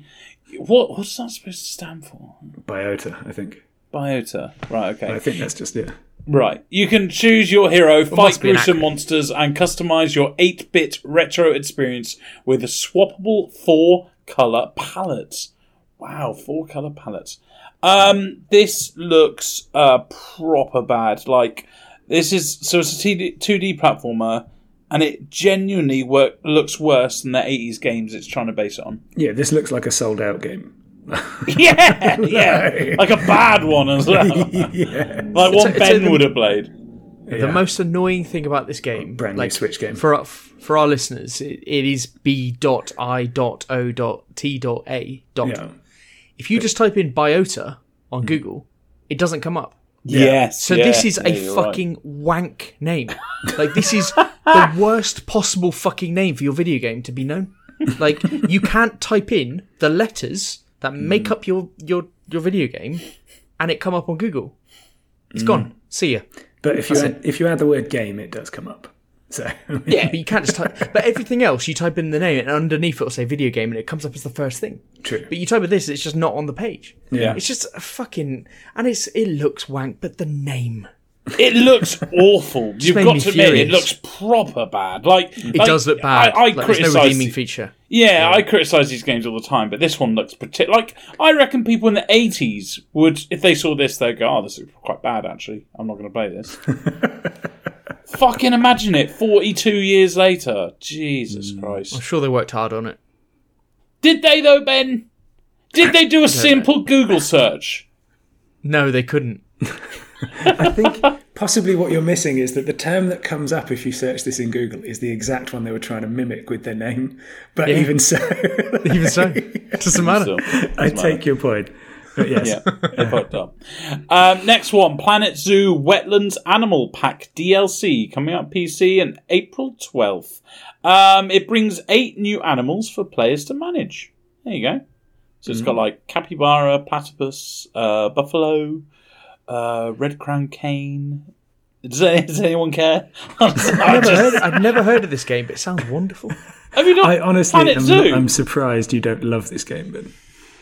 What what's that supposed to stand for? Biota, I think. Biota. Right. Okay. I think that's just it. Right. You can choose your hero, fight be an gruesome monsters, and customize your 8 bit retro experience with a swappable four color palettes. Wow, four color palettes. Um, this looks uh, proper bad. Like, this is so it's a 2D, 2D platformer, and it genuinely work, looks worse than the 80s games it's trying to base it on. Yeah, this looks like a sold out game. *laughs* yeah, yeah. *laughs* Like a bad one as well. *laughs* yeah. Like one it's a- Ben would have played. The most annoying thing about this game, Brand new like Switch game. for our, for our listeners, it, it is B dot I dot O dot T dot A dot. Yeah. If you just type in biota on hmm. Google, it doesn't come up. Yes. So yeah, this is yeah, a you're right. fucking wank name. Like this is the worst possible fucking name for your video game to be known. Like you can't type in the letters that make hmm. up your your your video game and it come up on Google. It's gone. Hmm. See ya. But if you add, if you add the word game, it does come up. So *laughs* Yeah, but you can't just type. But everything else, you type in the name, and underneath it will say video game, and it comes up as the first thing. true. But you type in this, it's just not on the page. Yeah. It's just a fucking, and it's it looks wank, but the name It looks awful. You've got to admit, it looks proper bad. Like it does look bad. I, I like, there's no criticize. redeeming feature. yeah, I criticize these games all the time, but this one looks particular. like I reckon people in the eighties would, if they saw this, they'd go, "Oh, this is quite bad. Actually, I'm not going to play this." *laughs* Fucking imagine it. Forty-two years later, Jesus mm. Christ. I'm sure they worked hard on it. Did they though, Ben? Did they do a *laughs* simple Google search? No, they couldn't. *laughs* I think possibly what you're missing is that the term that comes up if you search this in Google is the exact one they were trying to mimic with their name. But Yeah. even so, Even so, it *laughs* doesn't matter. Still, I doesn't take your point. But yes, Yeah, they fucked up. Um, next one, Planet Zoo Wetlands Animal Pack DLC coming out PC on April twelfth. Um, it brings eight new animals for players to manage. There you go. So it's got like capybara, platypus, uh, buffalo, uh, red crown cane. Does, *laughs* does anyone care? *laughs* I've never, heard, I've never heard of this game, but it sounds wonderful. *laughs* Have you not? I honestly Planet am, Zoo. I'm surprised you don't love this game. But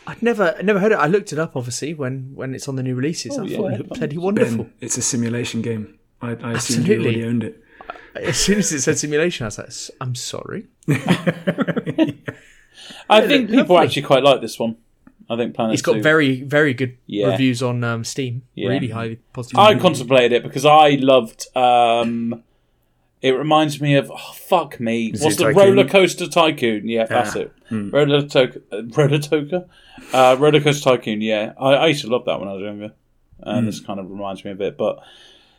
I'd never, I never heard it. I looked it up, obviously, when when it's on the new releases. I yeah. thought it looked bloody wonderful. Ben, it's a simulation game. I, I assumed you already owned it. As soon as it said simulation, I was like, "I'm sorry." I think people lovely. actually quite like this one. I think Planet It's got Zoo. very, very good Yeah. reviews on um, Steam. Yeah. Really highly positive. I reviews. contemplated it because I loved. Um, it reminds me of oh, fuck me. What's the Tycoon? roller coaster tycoon? Yeah, that's Ah, it. Roller to- uh, roller toker, uh, roller coaster tycoon. Yeah, I, I used to love that when I was younger, and this kind of reminds me of it. But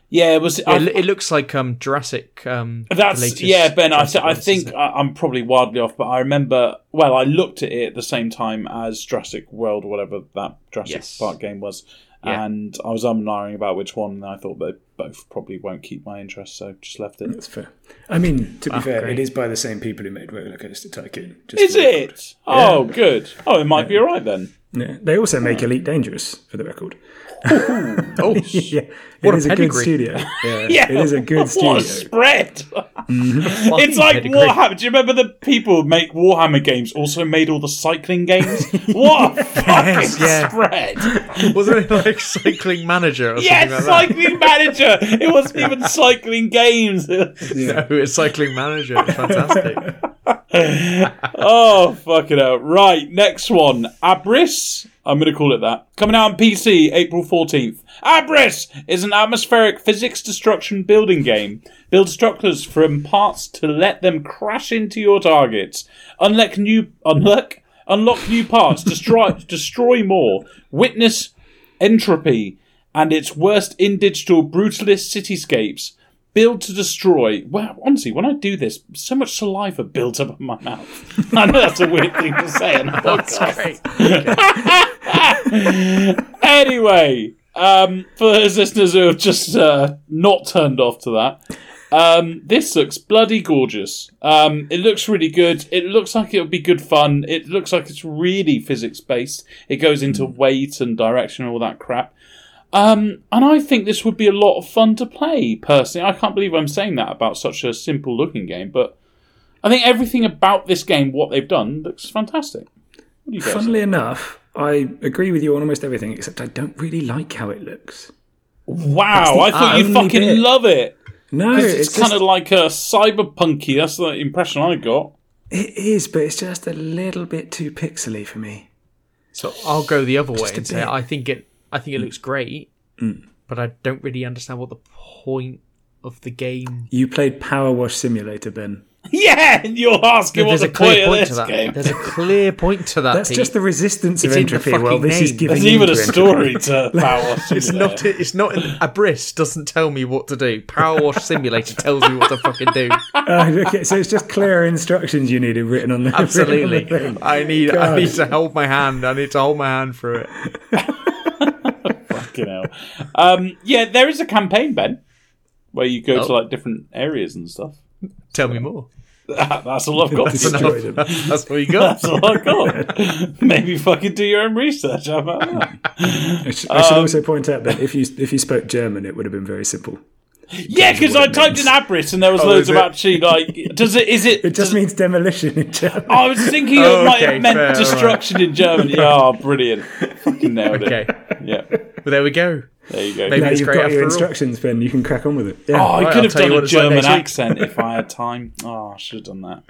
Yeah, it was. It, I, it looks like um Jurassic. Um, That's latest yeah, Ben. I, th- I think? I- I'm probably wildly off, but I remember. Well, I looked at it at the same time as Jurassic World, or whatever that Jurassic Yes. Park game was, Yeah. and I was umnaring about which one, and I thought they both probably won't keep my interest, so just left it. That's fair. I mean, to be fair, great. it is by the same people who made Roller Coaster Tycoon. Just Is for the record. it? Oh, good. Oh, it might be alright then. Yeah. They also make Elite Dangerous, for the record. Oh, *laughs* yeah, What it a is a, good studio. Yeah, *laughs* Yeah, it is a good studio. *laughs* What a spread! fucking mm-hmm. It's like pedigree. Warhammer. Do you remember the people who make Warhammer games also made all the cycling games? what a fucking yeah. spread! Wasn't it like Cycling Manager or Yes, something like cycling manager. It wasn't even cycling games. that? No, it's Cycling Manager. It's fantastic. *laughs* oh, fuck it hell. Right, next one. Abriss. I'm going to call it that. Coming out on PC April 14th. Abriss is an atmospheric physics destruction building game. Build structures from parts to let them crash into your targets. Unlock new, unlock, unlock new parts. Destroy, *laughs* destroy more. Witness entropy and its worst in digital brutalist cityscapes. Build to destroy. Well, honestly, when I do this, so much saliva builds up in my mouth. *laughs* I know that's a weird thing to say on a podcast. anyway, um, for those listeners who have just uh, not turned off to that, um, this looks bloody gorgeous. Um, it looks really good. It looks like it'll be good fun. It looks like it's really physics based. It goes into weight and direction and all that crap. Um, and I think this would be a lot of fun to play, personally. I can't believe I'm saying that about such a simple looking game, but I think everything about this game, what they've done, looks fantastic. What do you guys Funnily enough, I agree with you on almost everything, except I don't really like how it looks. Wow, I thought you only fucking bit. love it. No, It's, it's, kind just, of like a cyberpunky. That's the impression I got. it is, but it's just a little bit too pixely for me. So I'll go the other way Just a and say bit. I think it. I think it looks great, mm. but I don't really understand what the point of the game. You played Power Wash Simulator, Ben. *laughs* Yeah, and you're asking what There's the a clear point, point of to that. game. There's a clear point to that. That's Pete. just the resistance of It's in the entropy. Well, fucking this is name. giving There's even a story entropy. to *laughs* Power Wash It's not. It's not. In, Abriss doesn't tell me what to do. Power Wash Simulator tells me what to fucking do. *laughs* Oh, okay, so it's just clear instructions you needed written on the Absolutely. on the thing. I need. I need to hold my hand. I need to hold my hand through it. Fucking hell. Um, yeah, there is a campaign, Ben, where you go to Oh. like different areas and stuff. Tell me more. *laughs* That's all I've got. That's for you. Destroyed enough. him. *laughs* That's all you got. That's all I've got. *laughs* Maybe fucking do your own research. How about that? I should, I should also point out that if you if you spoke German, it would have been very simple. Yeah, because I typed means. in Abriss and there was Oh, loads is of actually like. Does it? Is it? It just means demolition in German. I was thinking it Oh, might have meant fair, destruction in German. Yeah, oh, brilliant. Fucking nailed it. Okay. Yeah, Well, there we go. there you go. Maybe now it's you've great got your after all. instructions, Ben. You can crack on with it. Yeah. Oh, I Right, could I'll have tell you done a it's like German accent if I had time. *laughs* Oh, I should have done that.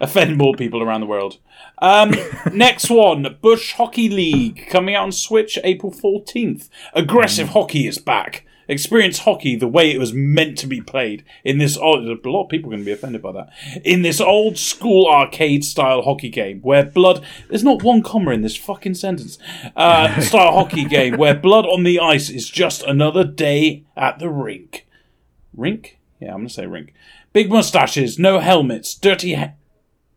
Offend more people around the world. Um, *laughs* next one Bush Hockey League coming out on Switch April 14th. Aggressive hockey is back. Experience hockey the way it was meant to be played in this. Oh, a lot of people are going to be offended by that. In this old school arcade style hockey game where blood. There's not one comma in this fucking sentence. Uh, *laughs* style hockey game where blood on the ice is just another day at the rink. Rink? Yeah, I'm going to say rink. Big mustaches, no helmets, dirty ha-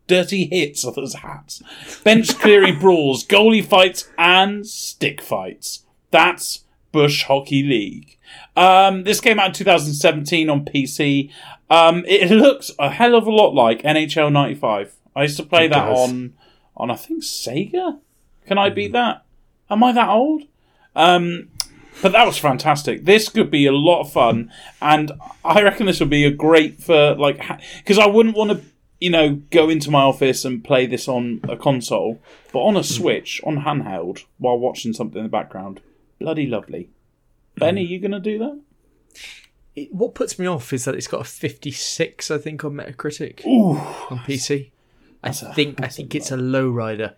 dirty hits of those hats, bench clearing *laughs* brawls, goalie fights, and stick fights. That's Bush Hockey League. Um, this came out in 2017 on PC. Um, it looks a hell of a lot like NHL 95. I used to play It that does. on on I think Sega. Can I beat that? Am I that old? Um, but that was fantastic. This could be a lot of fun, and I reckon this would be a great for like because I wouldn't want to, you know, go into my office and play this on a console, but on a Switch on handheld while watching something in the background. Bloody lovely. Ben, are um, you going to do that? It, what puts me off is that it's got a 56, I think, on Metacritic on PC. I think I think it's a lowrider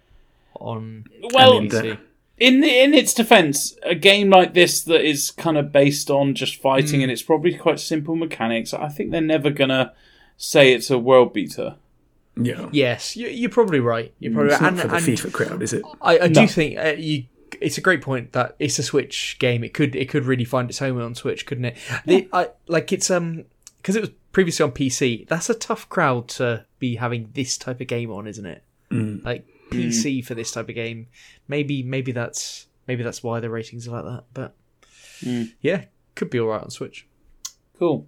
on Well, PC. in in its defense, a game like this that is kind of based on just fighting hmm. and it's probably quite simple mechanics. I think they're never gonna say it's a world beater. yeah. Yes, you, you're probably right. You're mm, probably It's right. not And, for the and FIFA crowd, is it? I, I do think uh, you it's a great point that it's a Switch game. It could it could really find its home on Switch, couldn't it? The, I, like it's um because it was previously on PC. That's a tough crowd to be having this type of game on, isn't it? Like PC for this type of game. Maybe maybe that's maybe that's why the ratings are like that. But yeah, could be all right on Switch. Cool.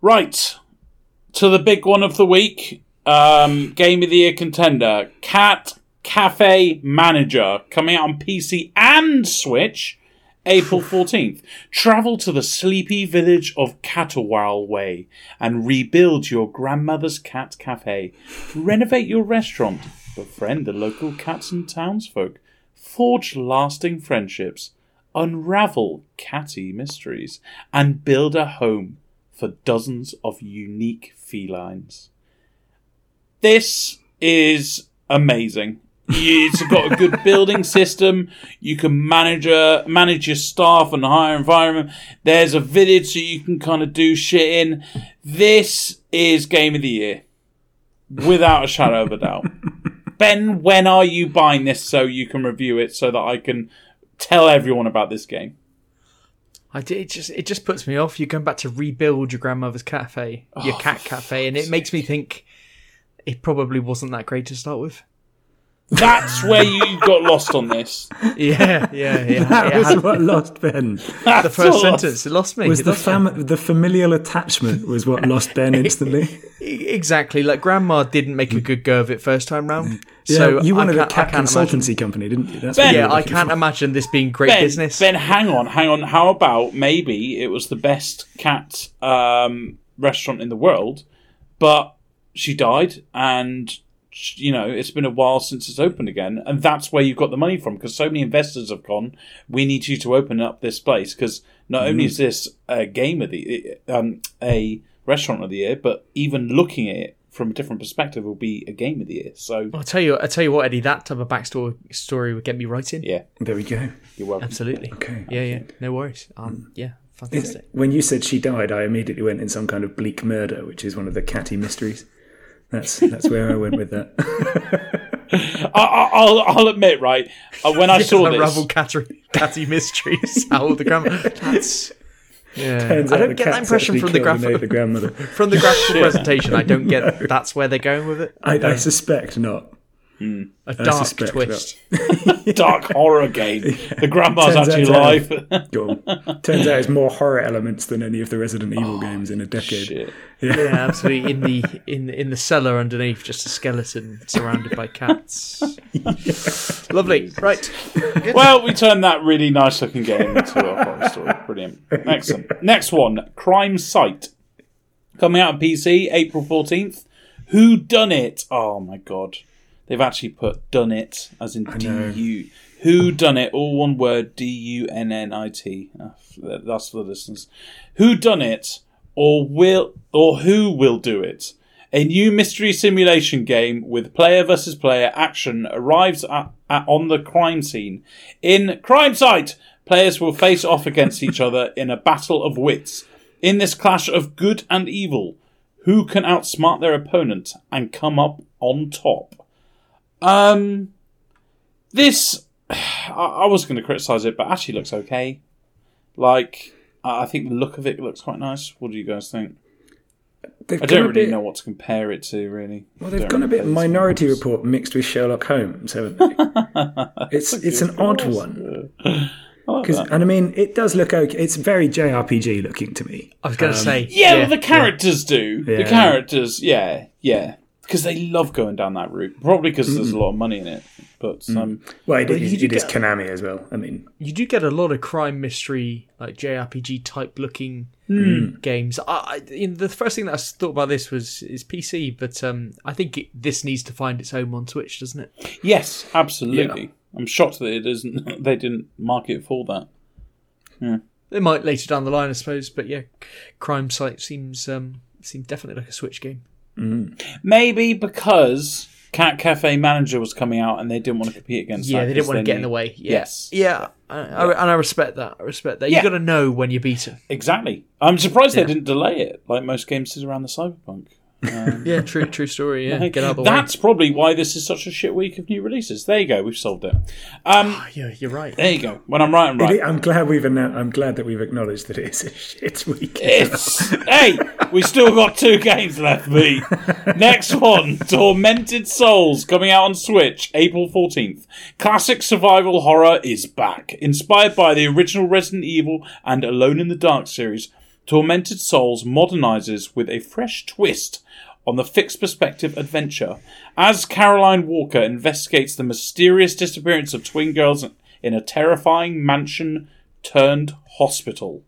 Right. To the big one of the week. Um, Game of the Year contender. Cat Cafe Manager. Coming out on PC and Switch. April *sighs* 14th. Travel to the sleepy village of Catawal Way and rebuild your grandmother's cat cafe. Renovate your restaurant. Befriend the local cats and townsfolk. Forge lasting friendships. Unravel catty mysteries. And build a home for dozens of unique felines. This is amazing. It's got a good building system. You can manage a, manage your staff and hire environment. There's a village so you can kind of do shit in. This is game of the year, without a shadow of a doubt. *laughs* Ben, when are you buying this so you can review it so that I can tell everyone about this game? I did, it just it just puts me off. You're going back to rebuild your grandmother's cafe, your Oh, cat cafe, and it makes me think it probably wasn't that great to start with. That's where you got lost on this. *laughs* Yeah, yeah, yeah. *laughs* That It was what lost Ben. *laughs* the first sentence. It lost me. Was It the lost fam- the familial attachment was what lost Ben instantly? exactly like grandma didn't make a good go of it first time round. Yeah, so you wanted a cat consultancy imagine- company, didn't you? That's Ben, you Yeah, I can't for. imagine this being great Ben, business. Ben, hang on, hang on. How about maybe it was the best cat um, restaurant in the world, but she died, and you know it's been a while since it's opened again, and that's where you've got the money from because so many investors have gone. We need you to open up this place because not only is this a game of the um, a restaurant of the year, but even looking at it from a different perspective will be a game of the year. So I'll tell you. I'll tell you what, Eddie. That type of backstory story would get me right in. yeah, There we go. you're welcome. Absolutely. Okay. Yeah, yeah. No worries. Um, yeah, fantastic. When you said she died, I immediately went in some kind of bleak murder, which is one of the catty mysteries. That's that's where I went with that. *laughs* I, I, I'll, I'll admit, right, uh, when I *laughs* saw this, unravel catty, catty mysteries. How the grandma? That's yeah. Turns I don't the get that impression from the killed graphic the grandmother. *laughs* from the graphical presentation. I don't get that's where they're going with it. I, I suspect not. Mm. A dark twist. *laughs* dark horror game. *laughs* The grandma's Turns actually out alive. *laughs* Go. Turns out it's more horror elements than any of the Resident Evil oh, games in a decade. Shit. Yeah, absolutely. In the in in the cellar underneath, just a skeleton surrounded by cats. Lovely. Right. Well, we turned that really nice looking game into a horror story. Brilliant. Excellent. Next one Crime Sight. Coming out on PC April 14th. Who Done It? Oh my god. They've actually put Done It as in D. U. Who Done It? All one word D U N N I T. Ah, That's for the listeners. Who Done It? Or will or who will do it? A new mystery simulation game with player versus player action arrives at, at, on the crime scene. In Crime Sight, players will face off against each other *laughs* in a battle of wits. In this clash of good and evil, who can outsmart their opponent and come up on top? Um, this *sighs* I, I was going to criticize it, but actually looks okay. Like, I I think the look of it looks quite nice. What do you guys think? They've I gone don't a really bit- know what to compare it to, really. Well, they've gone a bit of Minority Report mixed with Sherlock Holmes, haven't *laughs* they? it's it's an odd one. *laughs* Because and I mean, it does look okay. It's very JRPG looking to me. I was going to say. Yeah, well, the characters do. The Yeah. characters, yeah, yeah. Because they love going down that route. Probably because there's a lot of money in it. But um, Well, it, Well, is, you do it is get- Konami as well. I mean, You do get a lot of crime mystery, like JRPG type looking Hmm. games. I, I, in the first thing that I thought about this was is PC, but um, I think it, this needs to find its home on Switch, doesn't it? yes, absolutely. I'm shocked that it isn't. *laughs* They didn't market for that. Yeah. They might later down the line, I suppose. But yeah, Crime Sight seems um, seems definitely like a Switch game. Mm-hmm. Maybe because Cat Cafe Manager was coming out and they didn't want to compete against. Yeah, that they didn't want to they get in the way. Yeah. Yes. Yeah, I, I, and I respect that. I respect that. Yeah. You got to know when you're beaten. Exactly. I'm surprised Yeah. they didn't delay it like most games did around the Cyberpunk. Yeah, true, true story. Yeah, get out of the That's probably why this is such a shit week of new releases. There you go. We've solved it. Um, way. Yeah, you're right. there you go. When I'm right, I'm right. I'm glad we've annou- I'm glad that we've acknowledged that it is a shit week. It's hey, we still got two games left. Me. Next one, Tormented Souls, coming out on Switch, April fourteenth. Classic survival horror is back, inspired by the original Resident Evil and Alone in the Dark series. Tormented Souls modernizes with a fresh twist on the fixed perspective adventure as Caroline Walker investigates the mysterious disappearance of twin girls in a terrifying mansion turned hospital.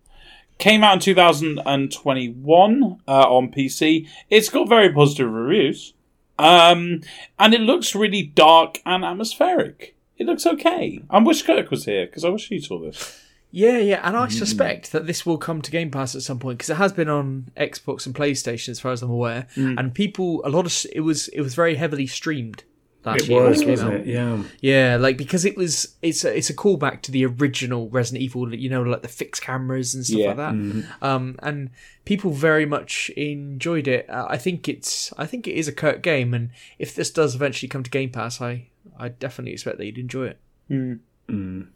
Came out in 2021 uh, on PC. It's got very positive reviews. Um, and it looks really dark and atmospheric. It looks okay. I wish Kirk was here because I wish he saw this. Yeah, yeah, and I mm-hmm. suspect that this will come to Game Pass at some point because it has been on Xbox and PlayStation, as far as I'm aware. Mm. And people, a lot of it was it was very heavily streamed. Last It year was, came wasn't out. it? Yeah. Yeah, like because it was it's a, it's a callback to the original Resident Evil, you know, like the fixed cameras and stuff Yeah. like that. Mm-hmm. Um, and people very much enjoyed it. Uh, I think it's I think it is a Kurt game, and if this does eventually come to Game Pass, I I definitely expect that you'd enjoy it. Mm. Mm.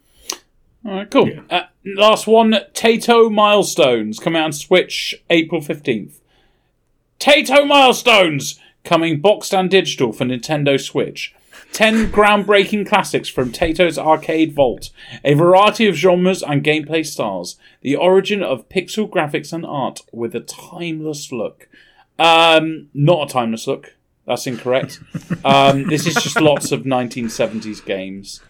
All right, cool. Uh, last one, Taito Milestones, coming out on Switch April 15th. Taito Milestones, coming boxed and digital for Nintendo Switch. 10 groundbreaking classics from Taito's Arcade Vault, a variety of genres and gameplay styles, the origin of pixel graphics and art with a timeless look. Um, not a timeless look. That's incorrect. um, this is just lots of 1970s games.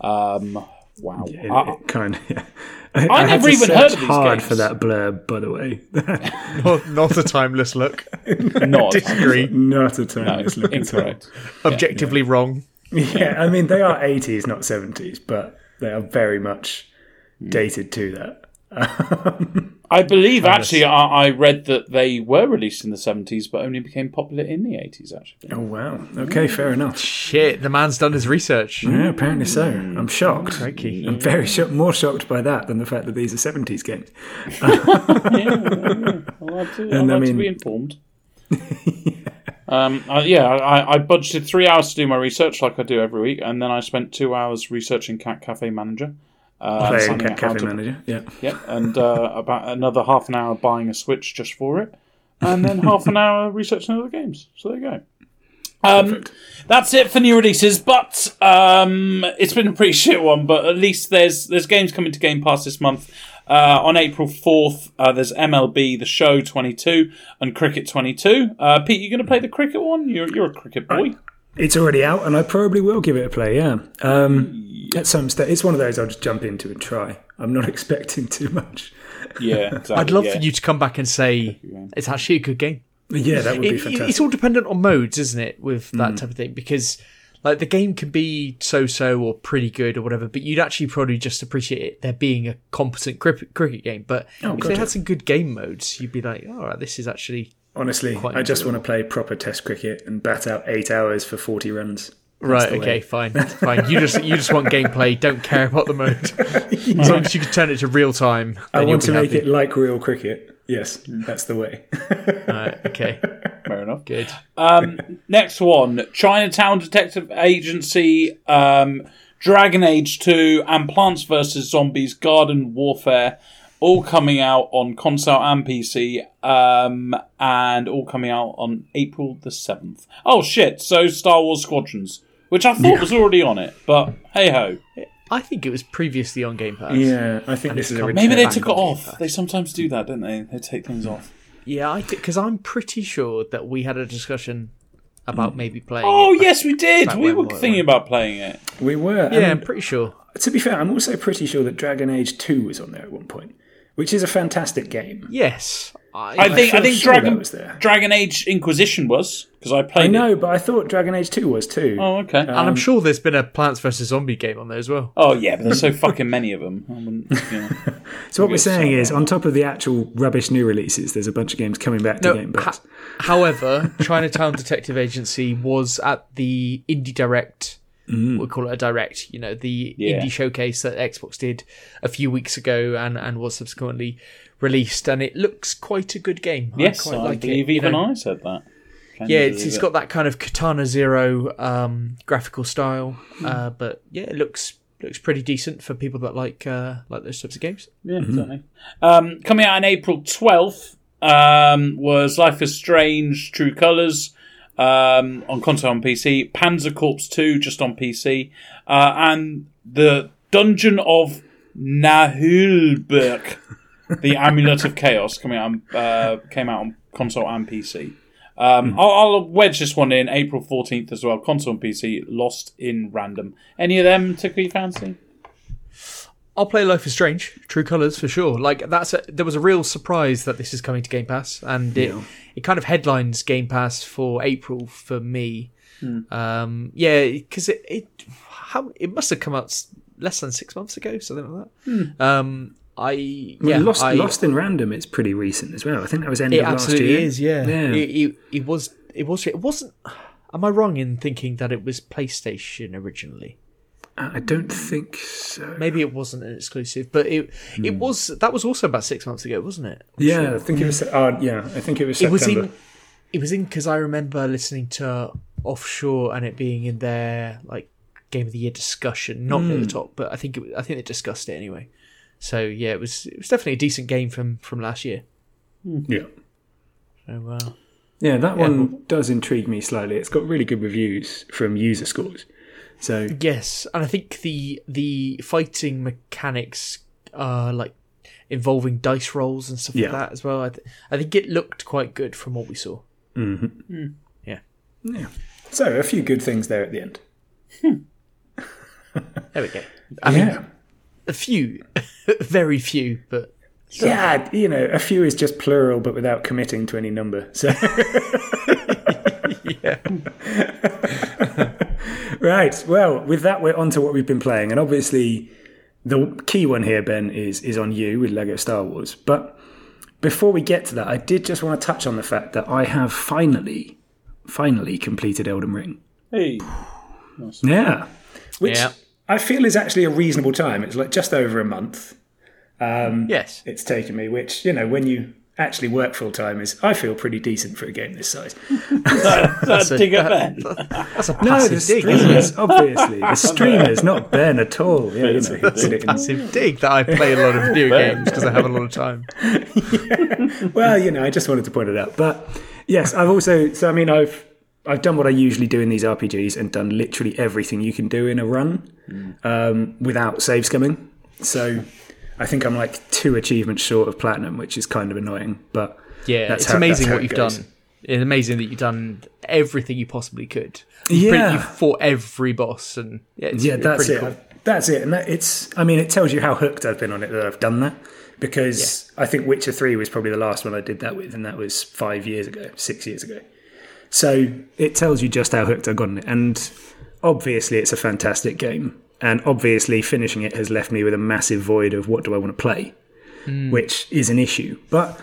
Um, wow. It, I- it kind of. *laughs* Yeah. I had never even heard of these hard games. for that blurb, by the way. *laughs* *laughs* Not, not a timeless look. not Disagree. Not a No, time. it's looking incorrect. Objectively wrong. Yeah, I mean they are 80s, not 70s, but they are very much hmm. dated to that. Um, I believe actually I, I read that they were released in the 70s but only became popular in the 80s actually. Oh wow. Okay, fair enough. Shit, the man's done his research. Yeah, apparently so. I'm shocked. Crikey. I'm very shocked, more shocked by that than the fact that these are 70s games. *laughs* I'll have to, And I'll I have to be informed. *laughs* um, uh, yeah, I, I budgeted three hours to do my research like I do every week and then I spent two hours researching Cat Cafe Manager. Uh, Playing finding Cat out how Cafe to- Manager. Yeah. Yep, and uh, about another half an hour buying a Switch just for it, and then *laughs* half an hour researching other games. So there you go. Um, that's it for new releases, but um, it's been a pretty *laughs* shit one. But at least there's there's games coming to Game Pass this month. Uh, on April fourth, uh, there's MLB The Show 22 and Cricket 22. Uh, Pete, you going to play the cricket one? You're you're a cricket boy. It's already out, and I probably will give it a play. Yeah. Um, At some stage, it's one of those I'll just jump into and try. I'm not *laughs* expecting too much. Yeah, *laughs* exactly. I'd love yeah. for you to come back and say it's actually a good game. Yeah, that would be It- it- fantastic. it's all dependent on modes, isn't it, with that type of thing? Because like the game can be so-so or pretty good or whatever, but you'd actually probably just appreciate it there being a competent cricket, cricket game. But if they gotcha. had some good game modes, you'd be like, all right, this is actually Honestly, quite I just want to play proper Test cricket and bat out eight hours for 40 runs. That's right. the way. Okay, fine, fine. You just you just want gameplay, don't care about the mode. *laughs* As long as you can turn it to real time, I want to make happy. it like real cricket. Yes, that's the way. Right, okay, *laughs* Fair enough. good. Um, next one Chinatown Detective Agency, um, Dragon Age 2, and Plants vs. Zombies Garden Warfare. All coming out on console and PC, um, and all coming out on April the 7th. Oh shit, so Star Wars Squadrons, which I thought was already on it, but hey ho. I think it was previously on Game Pass. yeah, I think this is a come- Maybe they took it off. They sometimes do that, don't they? They take things off. Yeah, I because I'm pretty sure that we had a discussion about maybe playing. Oh, it. yes, we did. We were we were- thinking about playing it. We were. yeah, I'm pretty sure. to be fair, I'm also pretty sure that Dragon Age 2 was on there at one point, which is a fantastic game. Yes, I, I think I feel think sure Dragon was there. Dragon Age Inquisition was because I I played it. know, but I thought Dragon Age 2 was too. Oh, okay. Um, and I'm sure there's been a Plants vs Zombie game on there as well. oh, yeah, but there's so fucking many of them. I wouldn't, you know. *laughs* so what we're saying is, on top of the actual rubbish new releases, there's a bunch of games coming back to No, Game Pass. ha- however, Chinatown *laughs* Detective Agency was at the Indie Direct. We'll call it a direct, you know, the Yeah. indie showcase that Xbox did a few weeks ago and, and was subsequently released, and it looks quite a good game. Yes, quite I like believe it, you even know. I said that. Can Yeah, you it's, it's it? got that kind of Katana Zero um, graphical style, Hmm. uh, but yeah, it looks looks pretty decent for people that like uh, like those types of games. Yeah, certainly. Um, coming out on April 12th um, was Life is Strange True Colors um, on console and PC, Panzer Corps 2 just on PC, uh, and the Dungeon of Naheulbeuk, the *laughs* Amulet of Chaos, coming out on, uh, came out on console and PC. Um, I'll, I'll wedge this one in April 14th as well. Console and PC, Lost in Random. Any of them tickle your fancy? I'll play Life is Strange, True Colors for sure. Like that's a, there was a real surprise that this is coming to Game Pass, and it it kind of headlines Game Pass for April for me. Um, yeah, because it it how it must have come out less than six months ago, something like that. Um, I yeah, Lost, I, Lost in Random It's pretty recent as well. I think that was end It of last absolutely year. is, yeah. Yeah. It, it, it was. It was. It wasn't. Am I wrong in thinking that it was PlayStation originally? I don't think so. Maybe it wasn't an exclusive, but it Hmm. it was. That was also about six months ago, wasn't it? Yeah, I think it was. Uh, yeah, I think it was It was in. It was in because I remember listening to Offshore and it being in their like Game of the Year discussion, not Hmm. at the top, but I think it, I think they discussed it anyway. So yeah, it was it was definitely a decent game from from last year. yeah. So uh, Yeah, that one does intrigue me slightly. It's got really good reviews from user scores. So Yes, and I think the the fighting mechanics are like involving dice rolls and stuff Yeah. like that as well. I, th- I think it looked quite good from what we saw. Mm-hmm. Hmm. Yeah, yeah, so a few good things there at the end. Hmm. *laughs* there we go. I mean, a few, *laughs* very few, but yeah, you know, a few is just plural, but without committing to any number. So *laughs* yeah, right, well, with that, we're on to what we've been playing, and obviously, the key one here, Ben, is is on you with Lego Star Wars. But before we get to that, I did just want to touch on the fact that I have finally, finally completed Elden Ring. Hey. *sighs* Yeah. Which Yeah. I feel is actually a reasonable time. It's like just over a month um, yes, it's taken me, which, you know, when you actually work full time is I feel pretty decent for a game this size. *laughs* *laughs* That's a- a dig at that- Ben. *laughs* that's a No, passive the dig, isn't it? streamers, obviously. The streamers, not Ben at all. Yeah, you know, he did Passive dig that I play a lot of video games because I have a lot of time. well, you know, I just wanted to point it out. But yes, I've also so I mean I've I've done what I usually do in these RPGs and done literally everything you can do in a run um, without save scumming. So I think I'm like two achievements short of platinum, which is kind of annoying. But Yeah, it's how- amazing what it you've goes. done. It's amazing that you've done everything you possibly could. You've pretty- Yeah. you've fought every boss, and yeah, it's yeah, that's pretty it. cool. That's it. And that, it's I mean it tells you how hooked I've been on it that I've done that. Because I think Witcher Three was probably the last one I did that with, and that was five years ago, six years ago. So it tells you just how hooked I've gotten it. And obviously, it's a fantastic game. And obviously, finishing it has left me with a massive void of what do I want to play, hmm. which is an issue. But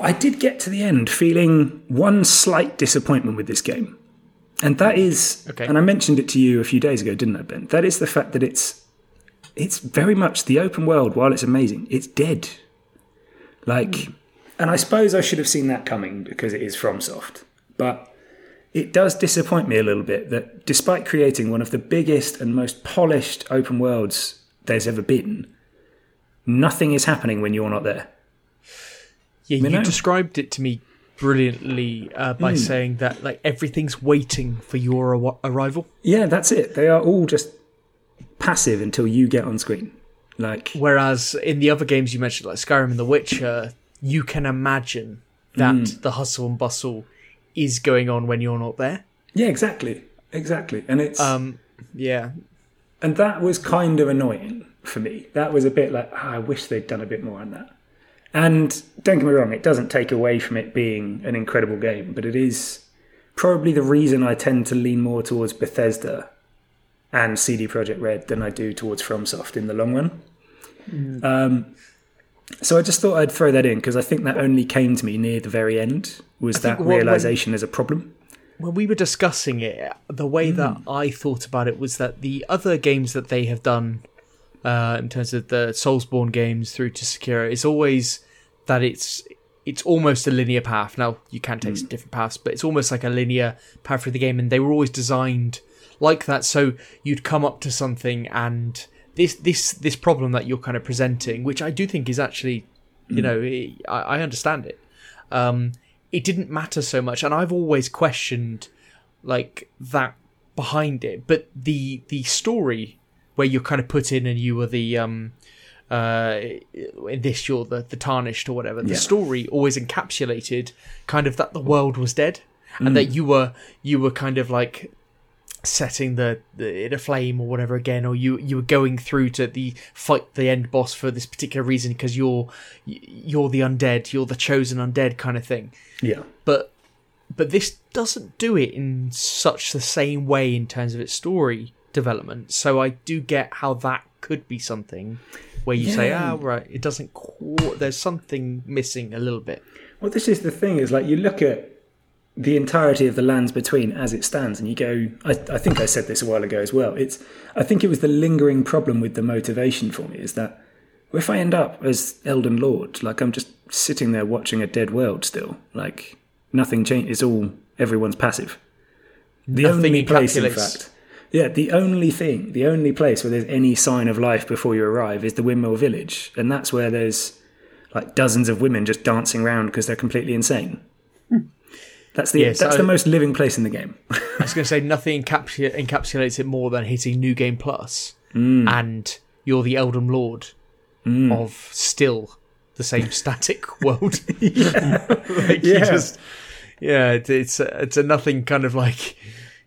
I did get to the end feeling one slight disappointment with this game. And that hmm. is, Okay. and I mentioned it to you a few days ago, didn't I, Ben? That is the fact that it's it's very much the open world. While it's amazing, it's dead. Like, hmm. and I suppose I should have seen that coming because it is FromSoft. But it does disappoint me a little bit that despite creating one of the biggest and most polished open worlds there's ever been, nothing is happening when you're not there. Yeah, you know? described it to me brilliantly uh, by Hmm. saying that like everything's waiting for your ar- arrival. Yeah, that's it. They are all just passive until you get on screen. Like, Whereas in the other games you mentioned, like Skyrim and The Witcher, you can imagine that Hmm. the hustle and bustle is going on when you're not there. yeah, exactly, exactly. And it's Um, yeah, and that was kind of annoying for me. That was a bit like ah, I wish they'd done a bit more on that. And don't get me wrong, it doesn't take away from it being an incredible game, but it is probably the reason I tend to lean more towards Bethesda and CD Projekt Red than I do towards FromSoft in the long run. Um, so I just thought I'd throw that in because I think that only came to me near the very end. Was that realization as a problem? when we were discussing it, the way that Hmm. I thought about it was that the other games that they have done uh, in terms of the Soulsborne games through to Sekiro. It's always that it's it's almost a linear path. Now you can take Mm. different paths, but it's almost like a linear path through the game, and they were always designed like that. So you'd come up to something, and this this this problem that you're kind of presenting, which I do think is actually, you know, I, I understand it. Um, it didn't matter so much, and I've always questioned like that behind it. But the the story where you're kind of put in, and you were the um, uh, in this you're the the tarnished or whatever. The Yeah. story always encapsulated kind of that the world was dead, and that you were you were kind of like setting the, the in a flame or whatever again, or you you were going through to the fight the end boss for this particular reason because you're you're the undead, you're the chosen undead kind of thing. Yeah. But but this doesn't do it in such the same way in terms of its story development. So I do get how that could be something where you say, Yeah. ah, right, it doesn't. Qu- there's something missing a little bit. Well, this is the thing: is like you look at the entirety of the lands between as it stands, and you go. I, I think I said this a while ago as well. It's. I think it was the lingering problem with the motivation for me is that if I end up as Elden Lord, like I'm just sitting there watching a dead world still, like nothing changed. It's all everyone's passive. The Nothing only place, in fact. Yeah, the only thing, the only place where there's any sign of life before you arrive is the Windmill Village, and that's where there's like dozens of women just dancing around because they're completely insane. That's the Yes, that's I- the most living place in the game. *laughs* I was going to say nothing encapsu- encapsulates it more than hitting New Game Plus, Mm. and you're the Elden Lord of still the same static *laughs* world. *laughs* like Yeah. just, yeah, it, it's a, it's a nothing kind of like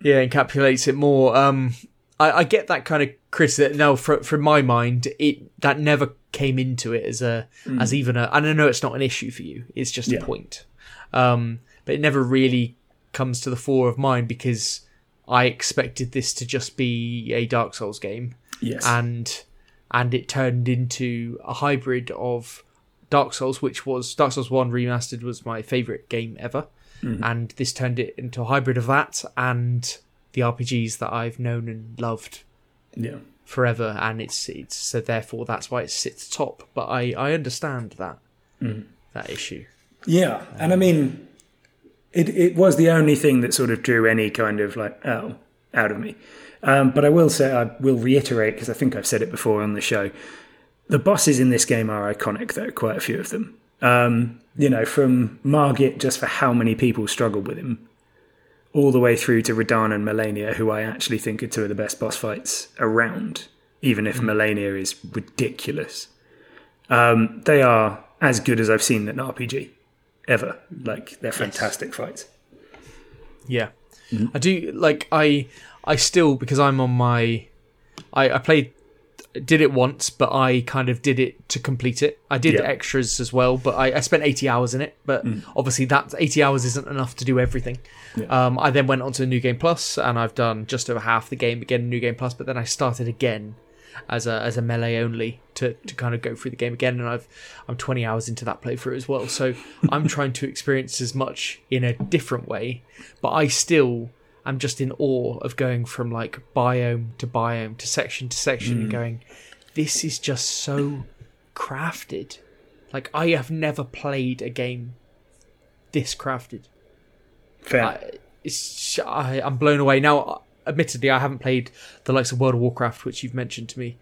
yeah encapsulates it more. Um, I, I get that kind of criticism. Now, from from my mind, it that never came into it as a as even a. And I know it's not an issue for you. It's just Mm. Yeah. a point. Um, but it never really comes to the fore of mine because I expected this to just be a Dark Souls game, Yes. and and it turned into a hybrid of Dark Souls, which was Dark Souls One remastered was my favorite game ever, mm-hmm. and this turned it into a hybrid of that and the RPGs that I've known and loved yeah. forever, and it's it's so therefore that's why it sits top. But I I understand that mm-hmm. that issue. Yeah, and I um, mean, it it was the only thing that sort of drew any kind of like oh out of me. Um, but I will say, I will reiterate because I think I've said it before on the show. The bosses in this game are iconic, though quite a few of them. Um, you know, from Margit, just for how many people struggled with him, all the way through to Radahn and Malenia, who I actually think are two of the best boss fights around. Even if Malenia is ridiculous, um, they are as good as I've seen in an RPG ever. Mm-hmm. Like they're fantastic fights. Yeah, mm-hmm. I do like I I still because I'm on my I I played did it once, but I kind of did it to complete it. I did Yeah. extras as well, but I, I spent 80 hours in it. But mm. obviously, that 80 hours isn't enough to do everything. Um, I then went on to New Game Plus, and I've done just over half the game again New Game Plus. But then I started again as a as a melee only to, to kind of go through the game again, and I've I'm 20 hours into that playthrough as well. So *laughs* I'm trying to experience as much in a different way, but I still am just in awe of going from like biome to biome to section to section and hmm. going, this is just so crafted. Like I have never played a game this crafted. Fair. I, it's I, I'm blown away now. Admittedly, I haven't played the likes of World of Warcraft, which you've mentioned to me,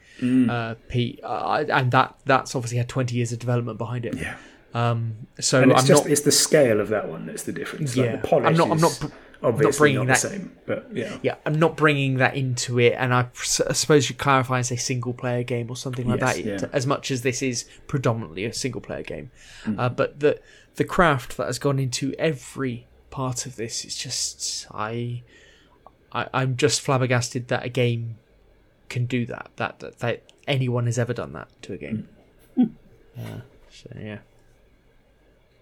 uh, Pete, uh, and that that's obviously had 20 years of development behind it. yeah. Um, so And it's I'm just not. it's the scale of that one that's the difference. Like Yeah. the polish I'm not- I'm not obviously bringing not that- the same. But yeah. Yeah, I'm not bringing that into it, and I suppose you clarify and say single player game or something like Yes, that. yeah. As much as this is predominantly a single player game, Mm. uh, but the the craft that has gone into every part of this is just I, I I'm just flabbergasted that a game can do that. That that, that anyone has ever done that to a game. Mm. Uh, so yeah,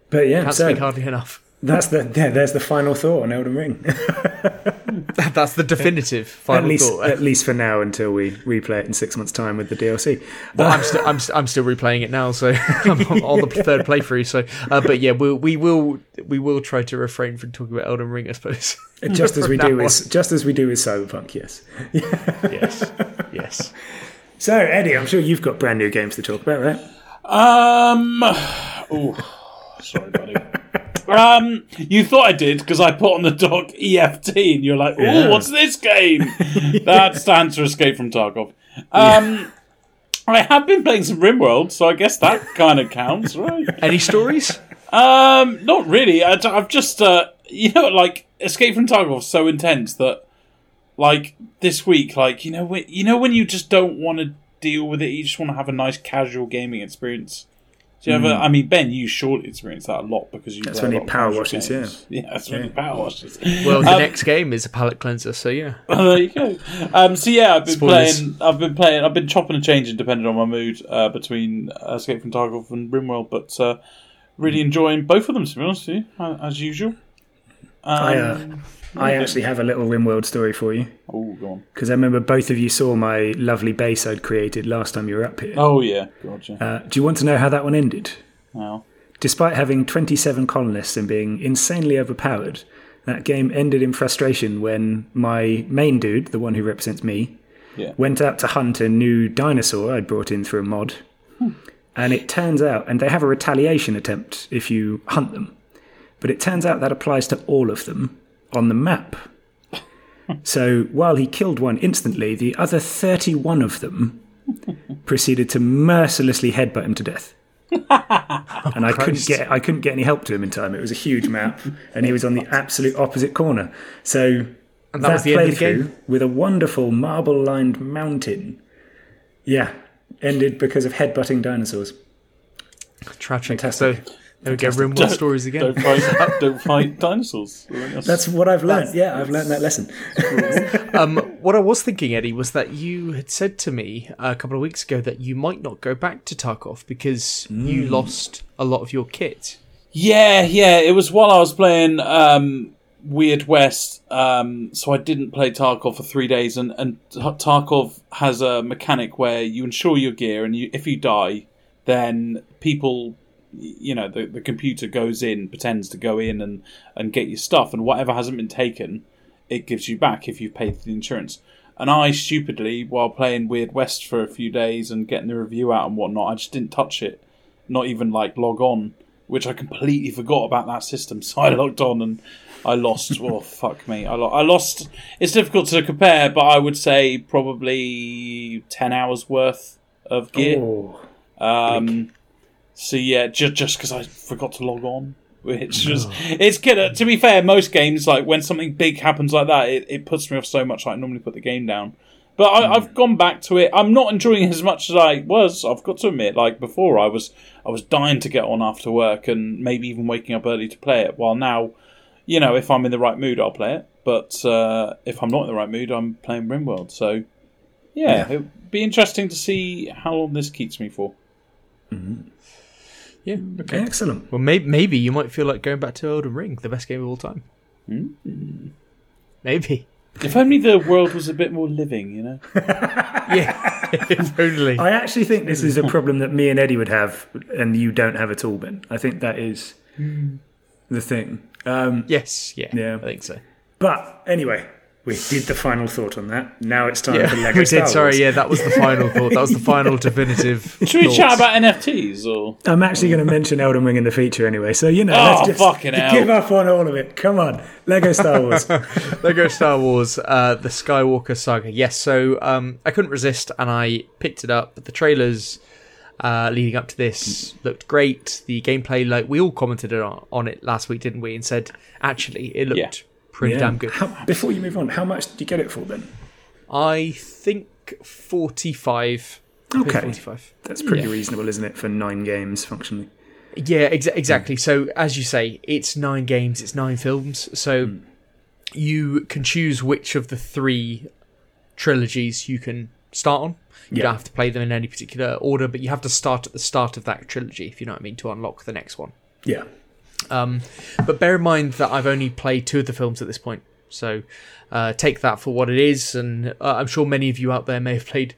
But yeah, can't so speak hardly enough. That's the yeah, there's the final thought on Elden Ring. *laughs* That's the definitive final at least thought. at least for now until we replay it in six months' time with the DLC. Well, I'm still I'm, st- I'm still replaying it now, so *laughs* I'm on the third playthrough. So, uh, but yeah, we'll, we will we will try to refrain from talking about Elden Ring, I suppose. just *laughs* as we do now with just as we do with Cyberpunk, yes. yes, yes. So, Eddie, I'm sure you've got brand new games to talk about, right? Um. Oh, sorry, buddy. *laughs* um, you thought I did because I put on the dock EFT, and you're like, "Oh, Yeah. what's this game?" *laughs* that stands for Escape from Tarkov. Um, I have been playing some RimWorld, so I guess that *laughs* kind of counts, right? Any stories? Um, not really. I, have just, uh, you know, like Escape from Tarkov is so intense that, like this week, like you know, when, you know when you just don't want to deal with it, you just want to have a nice casual gaming experience. Do you ever? I mean, Ben, you surely experience that a lot because you. That's play when a he lot of power casual washes, games. *laughs* yeah. that's when he power washes. Well, the Um, next game is a palate cleanser, so yeah. *laughs* there you go. Um, so yeah, I've been Spoilers. playing. I've been playing. I've been chopping and changing depending on my mood uh, between uh, Escape from Tarkov and RimWorld, but uh, really enjoying both of them to be honest with you, uh, as usual. Um, I, uh, I actually have a little RimWorld story for you oh, go on. because I remember both of you saw my lovely base I'd created last time you were up here. Oh yeah, gotcha. Uh, do you want to know how that one ended? Wow. Despite having 27 colonists and being insanely overpowered, that game ended in frustration when my main dude, the one who represents me, Yeah. went out to hunt a new dinosaur I'd brought in through a mod. And it turns out, and they have a retaliation attempt if you hunt them, but it turns out that applies to all of them on the map. So while he killed one instantly, the other 31 of them *laughs* proceeded to mercilessly headbutt him to death. *laughs* and I couldn't get I couldn't get any help to him in time. It was a huge map, and he was on the *laughs* absolute opposite corner. So And that was the end of the playthrough game? with a wonderful marble-lined mountain. Yeah, ended because of headbutting dinosaurs. Tragic. Fantastic. So there we go, RimWorld stories again. Don't fight, don't fight dinosaurs. *laughs* That's what I've learned. Yeah, I've learned that lesson. *laughs* Um, what I was thinking, Eddie, was that you had said to me a couple of weeks ago that you might not go back to Tarkov because you lost a lot of your kit. Yeah, yeah. It was while I was playing um, Weird West, um, so I didn't play Tarkov for three days. And, and Tarkov has a mechanic where you insure your gear, and you, if you die, then people, you know, the, the computer goes in, pretends to go in and, and get your stuff, and whatever hasn't been taken, it gives you back if you've paid the insurance. And I stupidly, while playing Weird West for a few days and getting the review out and whatnot, I just didn't touch it, not even like log on which I completely forgot about that system. *laughs* So I logged on and I lost. *laughs* oh fuck me! I, lo- I lost. It's difficult to compare, but I would say probably ten hours worth of gear. Oh, Um, so yeah, just just because I forgot to log on, which *laughs* was it's good. To be fair, most games like when something big happens like that, it, it puts me off so much. I normally put the game down. But I, I've gone back to it. I'm not enjoying it as much as I was. I've got to admit, like before, I was I was dying to get on after work and maybe even waking up early to play it. While now, you know, if I'm in the right mood, I'll play it. But uh, if I'm not in the right mood, I'm playing RimWorld. So yeah, Yeah. it'd be interesting to see how long this keeps me for. Yeah. Okay. excellent. Well, maybe, maybe you might feel like going back to Elden Ring, the best game of all time. Maybe. If only the world was a bit more living, you know. *laughs* Yeah. *laughs* if only. I actually think this is a problem that me and Eddie would have, and you don't have at all, Ben. I think that is the thing. Um, Yes. Yeah. Yeah. I think so. but anyway, we did the final thought on that. Now it's time Yeah, for *laughs* Lego we Star did. Sorry, Wars. yeah, that was the final thought. That was the final definitive. *laughs* Should we thoughts. chat about NFTs or? I'm actually going to mention Elden Ring in the feature anyway, so you know, Oh, let's just fucking hell. give up on all of it. Come on, Lego Star Wars. *laughs* Lego Star Wars, uh, the Skywalker Saga. Yes, so um, I couldn't resist and I picked it up. But The trailers uh, leading up to this looked great. The gameplay, like we all commented on, on it last week, didn't we? And said actually it looked Yeah. Pretty Yeah. damn good. How, before you move on, how much did you get it for then? I think forty-five. Okay. forty-five. That's pretty Yeah. reasonable, isn't it, for nine games functionally? Yeah, exa- exactly. So as you say, it's nine games, it's nine films. So Hmm. you can choose which of the three trilogies you can start on. You Yeah. don't have to play them in any particular order, but you have to start at the start of that trilogy, if you know what I mean, to unlock the next one. Yeah. Um, but bear in mind that I've only played two of the films at this point, so uh, take that for what it is. And uh, I'm sure many of you out there may have played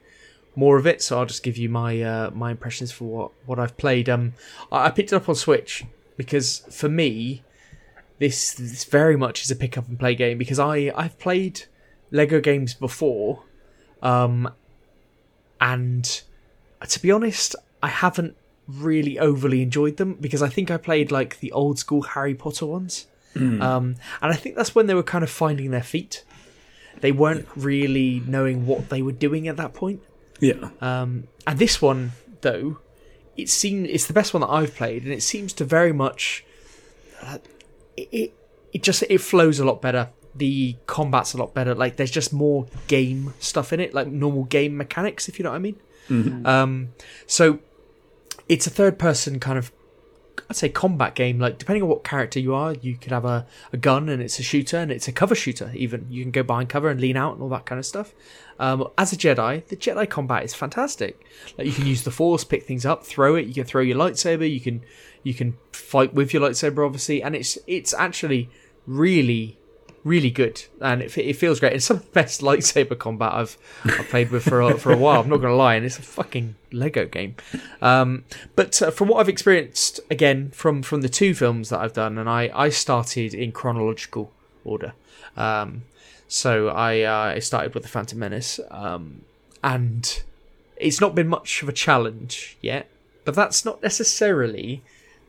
more of it, so I'll just give you my uh, my impressions for what what I've played. Um, I I picked it up on Switch because for me, this this very much is a pick up and play game because I I've played Lego games before, um, and to be honest, I haven't really overly enjoyed them because I think I played like the old school Harry Potter ones, um, and I think that's when they were kind of finding their feet. They weren't really knowing what they were doing at that point. Yeah. Um, and this one, though, it seemed it's the best one that I've played, and it seems to very much uh, it, it it just it flows a lot better. The combat's a lot better. Like there's just more game stuff in it, like normal game mechanics, if you know what I mean. Um, so it's a third person kind of I'd say combat game. Like depending on what character you are, you could have a, a gun and it's a shooter and it's a cover shooter. Even you can go behind cover and lean out and all that kind of stuff. Um, as a Jedi, the Jedi combat is fantastic. Like you can use the Force, pick things up, throw it. You can throw your lightsaber. You can you can fight with your lightsaber, obviously, and it's it's actually really really good and it, it feels great. It's some of the *laughs* best lightsaber combat I've I've played with for a, for a while. I'm not gonna lie, and it's a fucking Lego game. Um, but uh, from what I've experienced, again from from the two films that I've done, and I I started in chronological order. Um, so I uh, I started with the Phantom Menace, um, and it's not been much of a challenge yet. But that's not necessarily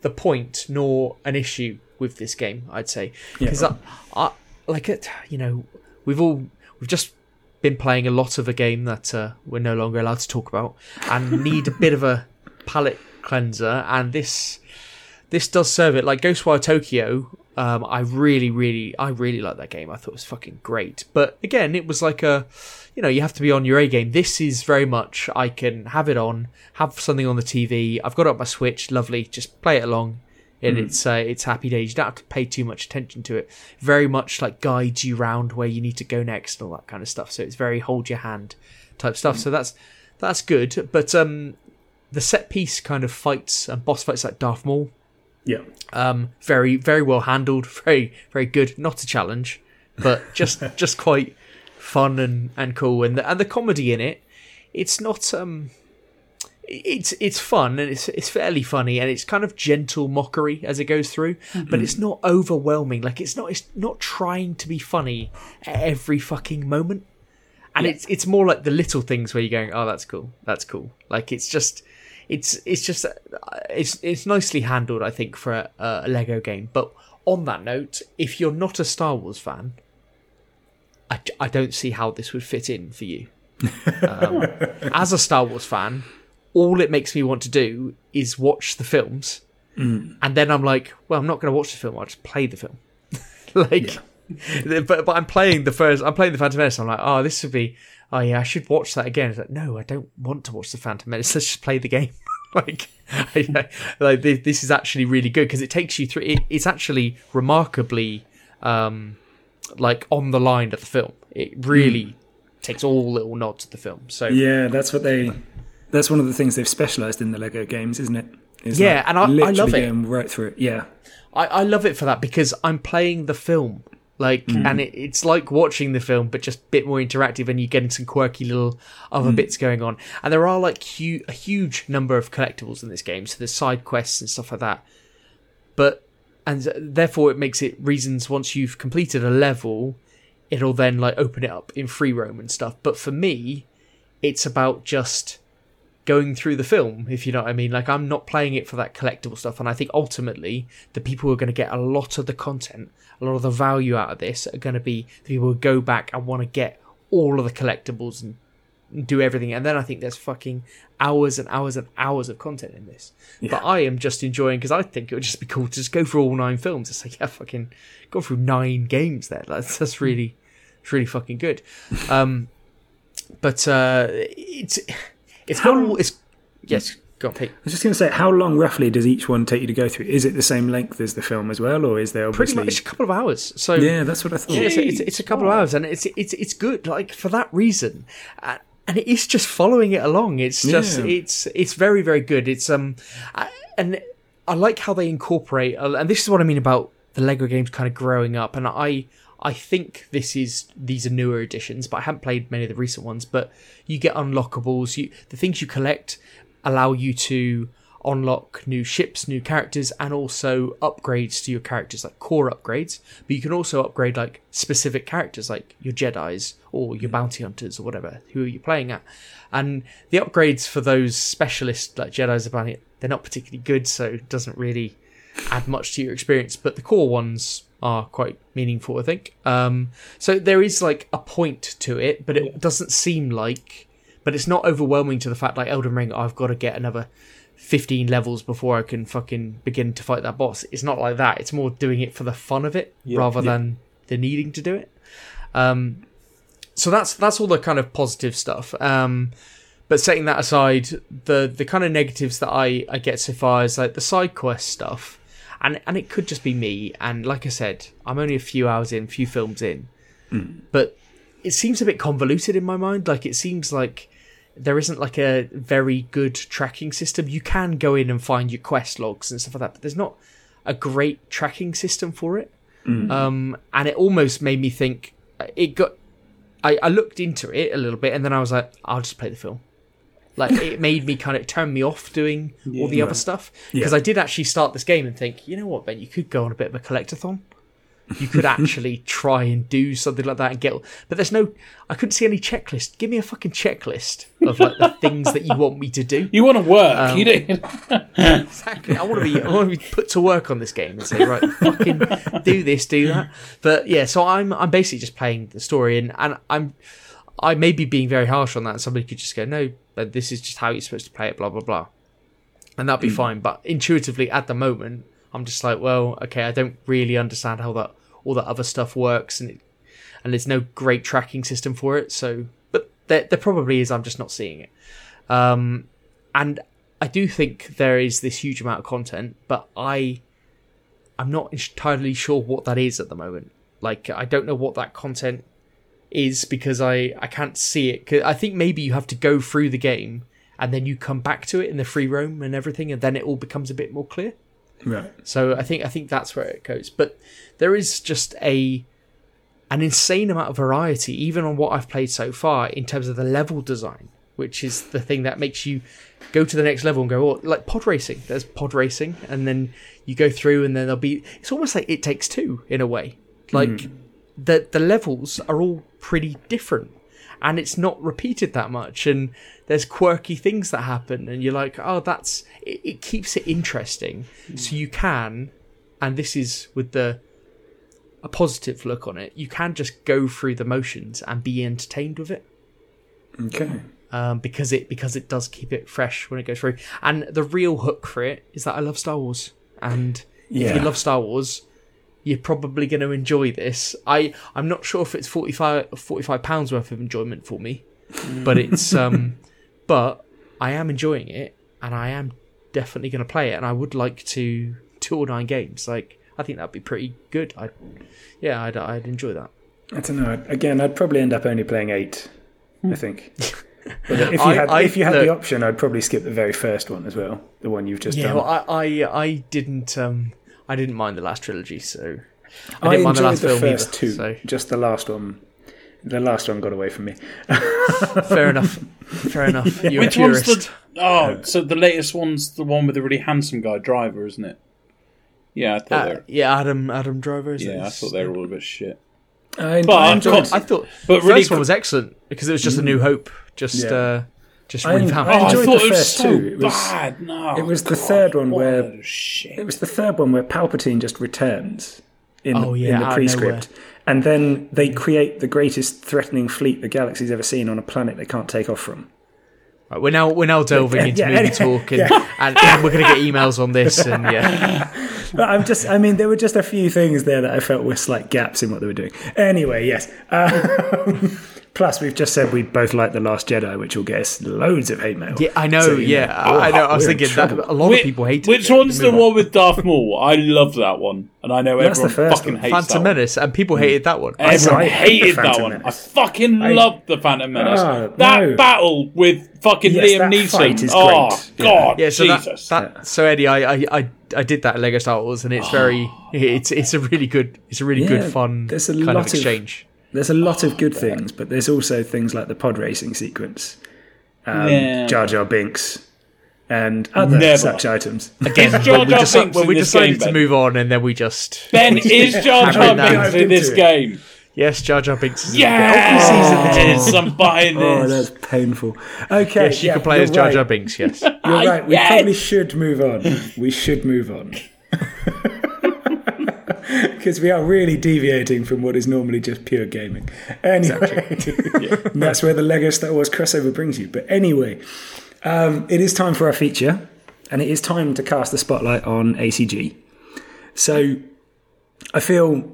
the point nor an issue with this game. I'd say because I, I like it. You know, we've all we've just been playing a lot of a game that uh, we're no longer allowed to talk about, and *laughs* need a bit of a palate cleanser. And this this does serve it. Like Ghostwire Tokyo, um, I really, really, I really like that game. I thought it was fucking great. But again, it was like a, you know, you have to be on your A game. This is very much I can have it on, have something on the TV. I've got it on my Switch, lovely. Just play it along, and it's uh, it's happy days. You don't have to pay too much attention to it. Very much like guides you round where you need to go next and all that kind of stuff. So it's very hold your hand type stuff. So that's that's good. But um, the set piece kind of fights and boss fights like Darth Maul Yeah. um, very very well handled, *laughs* very very good. Not a challenge, but just *laughs* just quite fun and, and cool. And the, and the comedy in it, it's not um, it's it's fun and it's it's fairly funny and it's kind of gentle mockery as it goes through, but it's not overwhelming. Like it's not it's not trying to be funny at every fucking moment. And it's it's more like the little things where you're going, oh, that's cool, that's cool. Like it's just it's it's just uh, it's it's nicely handled, I think, for a, a Lego game. But on that note, if you're not a Star Wars fan, I, I don't see how this would fit in for you. *laughs* Um, as a Star Wars fan, all it makes me want to do is watch the films, and then I'm like, well, I'm not going to watch the film. I'll just play the film. *laughs* like, *laughs* but but I'm playing the first. I'm playing the Phantom Menace. I'm like, oh, this would be. Oh yeah, I should watch that again. It's like, no, I don't want to watch the Phantom Menace. Let's just play the game. *laughs* like, I, like this, this is actually really good because it takes you through. It, it's actually remarkably, um, like on the line of the film. It really takes all little nods to the film. So Yeah, that's what they. That's one of the things they've specialised in the Lego games, isn't it? Is Yeah, like and I- I love it. right through it. Yeah, I, I love it for that because I'm playing the film. Like, mm. and it, it's like watching the film, but just a bit more interactive, and you're getting some quirky little other mm. bits going on. And there are like hu- a huge number of collectibles in this game, so there's side quests and stuff like that. But and therefore, it makes it reasons once you've completed a level, it'll then like open it up in free roam and stuff. But for me, it's about just going through the film, if you know what I mean. Like I'm not playing it for that collectible stuff, and I think ultimately the people who are going to get a lot of the content, a lot of the value out of this, are going to be the people who go back and want to get all of the collectibles and do everything. And then I think there's fucking hours and hours and hours of content in this. But I am just enjoying because I think it would just be cool to just go through all nine films. It's like yeah, fucking go through nine games there. That's that's really, it's really fucking good. *laughs* Um, but uh, it's it's got all it's yes. Go on, Pete. I was just going to say, how long roughly does each one take you to go through? Is it the same length as the film as well, or is there Pretty obviously? much a couple of hours. So Yeah, that's what I thought. Yeah, it's, it's, it's a couple of hours, and it's it's it's good. Like for that reason, uh, and it is just following it along. It's just Yeah. it's it's very very good. It's um, I, and I like how they incorporate, uh, and this is what I mean about the Lego games kind of growing up. And I I think this is these are newer editions, but I haven't played many of the recent ones. But you get unlockables. You the things you collect allow you to unlock new ships, new characters, and also upgrades to your characters, like core upgrades. But you can also upgrade like specific characters, like your Jedi's or your mm. bounty hunters or whatever. Who are you playing at? And the upgrades for those specialist like Jedi's and bounty, they're not particularly good, so it doesn't really add much to your experience. But the core ones are quite meaningful, I think. Um, so there is like a point to it, but it doesn't seem like. But it's not overwhelming to the fact like Elden Ring. I've got to get another 15 levels before I can fucking begin to fight that boss. It's not like that. It's more doing it for the fun of it rather than the needing to do it. Um, so that's that's all the kind of positive stuff. Um, but setting that aside, the the kind of negatives that I, I get so far is like the side quest stuff, and and it could just be me. And like I said, I'm only a few hours in, few films in, hmm. but it seems a bit convoluted in my mind. Like it seems like there isn't like a very good tracking system. You can go in and find your quest logs and stuff like that, but there's not a great tracking system for it. Hmm. Um, and it almost made me think uh, it got. I, I looked into it a little bit, and then I was like, I'll just play the film. Like it made me kind of turn me off doing all the other stuff because I did actually start this game and think, you know what, Ben, you could go on a bit of a collectathon. You could *laughs* actually try and do something like that and get. But there's no. I couldn't see any checklist. Give me a fucking checklist of like the things that you want me to do. You want to work? Um, you don't. Exactly. I want to be. I want to be put to work on this game and say, right, fucking do this, do that. But yeah, so I'm I'm basically just playing the story, and and I'm I may be being very harsh on that. Somebody could just go, no, but this is just how you're supposed to play it, blah blah blah, and that'd be fine. But intuitively, at the moment, I'm just like, well, okay, I don't really understand how that all that other stuff works, and it, and there's no great tracking system for it. So, but there there probably is. I'm just not seeing it. Um, and I do think there is this huge amount of content, but I I'm not entirely sure what that is at the moment. Like I don't know what that content is because I I can't see it. I think maybe you have to go through the game and then you come back to it in the free roam and everything, and then it all becomes a bit more clear. Right. So I think I think that's where it goes. But there is just a an insane amount of variety, even on what I've played so far, in terms of the level design, which is the thing that makes you go to the next level and go, oh, like pod racing. There's pod racing, and then you go through, and then there'll be. It's almost like it takes two in a way. Like hmm. The the levels are all pretty different, and it's not repeated that much, and there's quirky things that happen, and you're like, oh, that's. It, it keeps it interesting, so you can, and this is with the a positive look on it. You can just go through the motions and be entertained with it Okay. um, because it because it does keep it fresh when it goes through. And the real hook for it is that I love Star Wars, and if you love Star Wars, you're probably going to enjoy this. I I'm not sure if it's 45 45 pounds worth of enjoyment for me, but it's *laughs* um, but I am enjoying it, and I am definitely going to play it, and I would like to two or nine games. Like I think that'd be pretty good. I yeah, I'd I'd enjoy that. I don't know. Again, I'd probably end up only playing eight. I think. *laughs* But if you I- had, I- if you had look- the option, I'd probably skip the very first one as well, the one you've just Yeah, done. well, I, I I didn't um I didn't mind the last trilogy, so I I, didn't mind the last the film first either, two. so- Just the last one. The last one got away from me. *laughs* fair enough. Fair enough. *laughs* You're Which a one's the? Oh, so the latest one's the one with the really handsome guy driver, isn't it? Yeah, I thought Uh, they were. yeah, Adam Adam Driver. Is Yeah, I thought they were all a bit shit. I, But I I've enjoyed. I thought But the really, first one was excellent because it was just a New Hope, just Yeah. uh, just I- revamped. Oh, I enjoyed thought the it was first so two. It was- bad. No, it was the God, third one where- a load of shit. It was the third one where Palpatine just returns in, Oh, the, yeah, in the pre-script, and then they create the greatest threatening fleet the galaxy's ever seen on a planet they can't take off from. Right, we're now we're now delving into yeah, movie anyway, talk, and, *laughs* and, and we're going to get emails on this, *laughs* and yeah, But I'm just, I mean, there were just a few things there that I felt were slight gaps in what they were doing. Anyway, yes. Um, *laughs* plus, we've just said we both like The Last Jedi, which will get us loads of hate mail. yeah, I know, So, yeah, know, I know. I was thinking that trouble. a lot Which- of people hate Which it. Which one's the Move one with Darth Maul? I love that one, and I know That's the everyone first fucking one. hates Phantom that one. Menace, and people hmm. hated that one. Everyone I hated that one. Menace. I fucking I- loved the Phantom Menace. Ah, that no. battle with fucking Yes, Liam that Neeson. fight is oh great. God, Yeah, so Jesus. that, that so Eddie, I, I I I did that at Lego Star Wars, and it's very ah. it's it's a really good it's a really Yeah, good fun there's a kind lot of of- exchange. There's a lot of good things, but there's also things like the pod racing sequence, um, Yeah. Jar Jar Binks, and other Never. such items. Again, Is *laughs* Jar when we, Jar deci- Binks when in we this decided game, to move on, and then we just *laughs* Ben is Jar Jar Hammer it down. Binks in this game. yes, Jar Jar Binks. Is Yes, I'm buying Oh, this. that's painful. Okay, Yes, you yeah, can play you're as Jar right. Jar Binks. Yes. You're *laughs* right. We Yes. probably should move on. We should move on. *laughs* Because we are really deviating from what is normally just pure gaming. Anyway, *laughs* and that's where the Lego Star Wars crossover brings you. But anyway, um, it is time for our feature, and it is time to cast the spotlight on ACG. So I feel,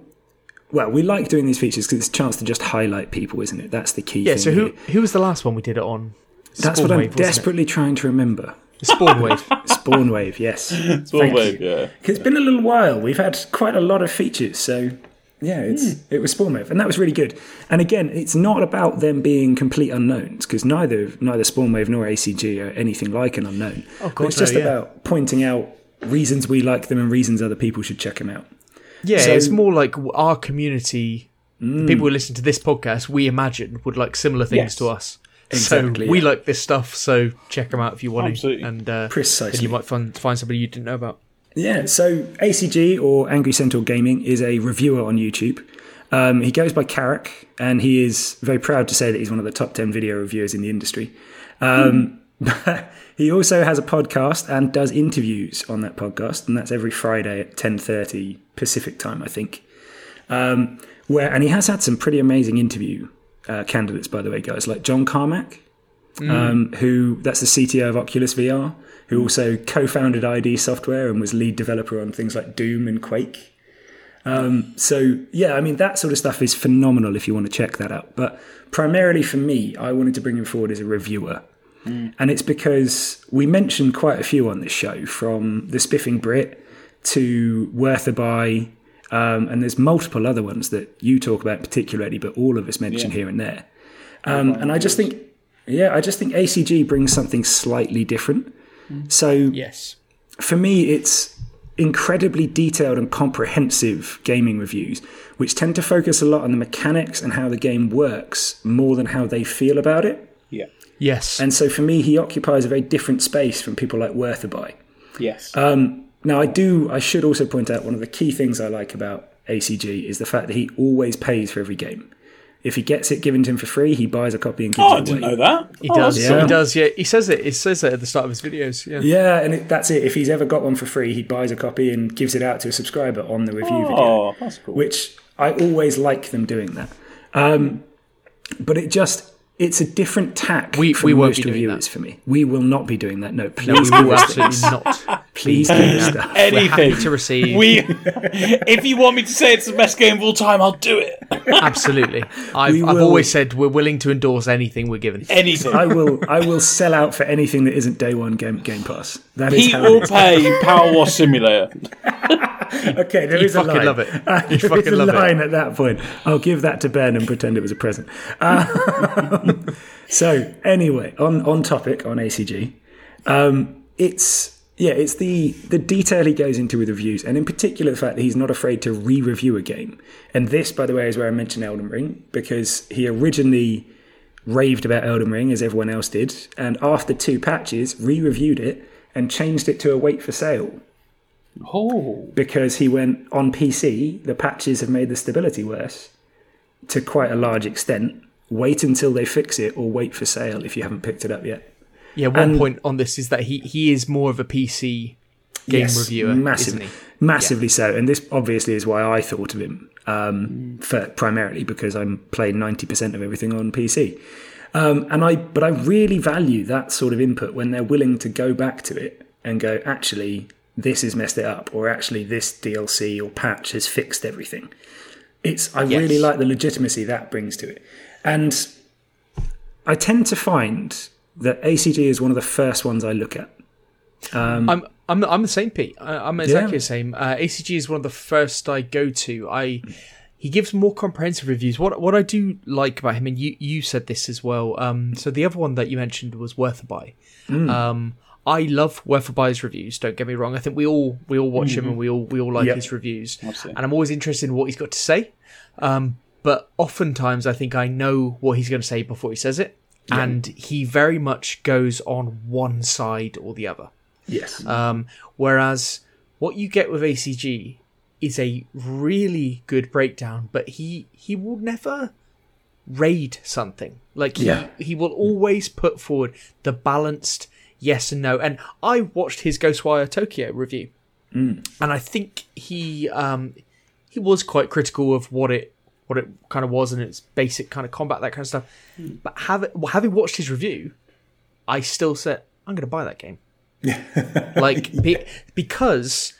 well, we like doing these features because it's a chance to just highlight people, isn't it? That's the key Yeah. So who here. who was the last one we did it on? That's Spawn what I'm Wave, desperately trying to remember. Spawn Wave. *laughs* Spawn Wave, yes. All Thank wave, you. yeah. It's been a little while. We've had quite a lot of features, so yeah, it's hmm. it was Spawn Wave, and that was really good. And again, it's not about them being complete unknowns because neither neither Spawn Wave nor ACG are anything like an unknown. Oh, God, it's just no, yeah. about pointing out reasons we like them and reasons other people should check them out. Yeah, So- it's more like our community. The hmm. people who listen to this podcast, we imagine, would like similar things Yes. to us. Exactly, so we yeah. like this stuff. So check them out if you want Absolutely. to, and uh, Precisely. you might find find somebody you didn't know about. Yeah, so ACG or Angry Centaur Gaming is a reviewer on YouTube. Um, he goes by Carrick, and he is very proud to say that he's one of the top 10 video reviewers in the industry. Um, *laughs* he also has a podcast and does interviews on that podcast, and that's every Friday at 10.30 Pacific time, I think. Um, where And he has had some pretty amazing interview uh, candidates, by the way, guys, like John Carmack, um, who that's the CTO of Oculus VR, who also co-founded ID Software and was lead developer on things like Doom and Quake. Um, so yeah, I mean that sort of stuff is phenomenal if you want to check that out. But primarily for me, I wanted to bring him forward as a reviewer, and it's because we mentioned quite a few on this show, from the Spiffing Brit to Worth a Buy. Um, and there's multiple other ones that you talk about particularly, but all of us mention here and there. Um, and I just think, yeah, I just think ACG brings something slightly different. So Yes. for me, it's incredibly detailed and comprehensive gaming reviews, which tend to focus a lot on the mechanics and how the game works more than how they feel about it. Yeah. Yes. And so for me, he occupies a very different space from people like Worth a Buy. Yes. Um, now, I do. I should also point out one of the key things I like about ACG is the fact that he always pays for every game. If he gets it given to him for free, he buys a copy and gives it away. oh, I didn't away. know that. he Oh, does. yeah. He does. Yeah. He says it. He says it at the start of his videos. Yeah. Yeah, and it, that's it. If he's ever got one for free, he buys a copy and gives it out to a subscriber on the review video. Oh, that's cool. which I always like them doing that. Um, but it just it's a different tack We- for we won't most be doing reviewers that. for me. We will not be doing that. No, No, please, we will absolutely things. not. please give us stuff. Anything. Happy to receive. we, *laughs* if you want me to say it's the best game of all time, I'll do it. *laughs* absolutely. I've, I've always said we're willing to endorse anything we're given. Anything. I will. I will sell out for anything that isn't day one game Game Pass. That is Pete how will it is. pay Power Wash Simulator. *laughs* *laughs* Okay, there You is a fucking line. love it. Uh, You *laughs* there fucking is a love it. line at that point. I'll give that to Ben and pretend it was a present. Um, *laughs* so anyway, on on topic on ACG, um, it's yeah, it's the the detail he goes into with reviews, and in particular the fact that he's not afraid to re-review a game. And this, by the way, is where I mentioned Elden Ring because he originally raved about Elden Ring as everyone else did, and after two patches, re-reviewed it and changed it to a wait for sale Oh. because he went on PC, the patches have made the stability worse to quite a large extent. Wait until they fix it or wait for sale if you haven't picked it up yet. Yeah. One And- point on this is that he he is more of a PC game Yes, reviewer, massively, massively so. And this obviously is why I thought of him um, for primarily because I'm playing ninety percent of everything on PC. Um, and I, but I really value that sort of input when they're willing to go back to it and go, actually, this has messed it up, or actually, this DLC or patch has fixed everything. It's I Yes. really like the legitimacy that brings to it, and I tend to find that ACG is one of the first ones I look at. I'm I'm I'm the same, Pete. I, I'm exactly Yeah. the same. Uh, ACG is one of the first I go to. I he gives more comprehensive reviews. What what I do like about him, and you you said this as well. Um, so the other one that you mentioned was Worth a Buy. Um, I love Buy's reviews. Don't get me wrong. I think we all we all watch him and we all we all like Yep. his reviews. Absolutely. And I'm always interested in what he's got to say. Um, but oftentimes I think I know what he's going to say before he says it. and he very much goes on one side or the other. Yes. Um, whereas what you get with ACG is a really good breakdown, but he he will never raid something. Like he, Yeah. he will always put forward the balanced yes and no. And I watched his Ghostwire Tokyo review, and I think he um, he was quite critical of what it what it kind of was and its basic kind of combat that kind of stuff. But have, having watched his review, I still said I'm going to buy that game *laughs* like be, because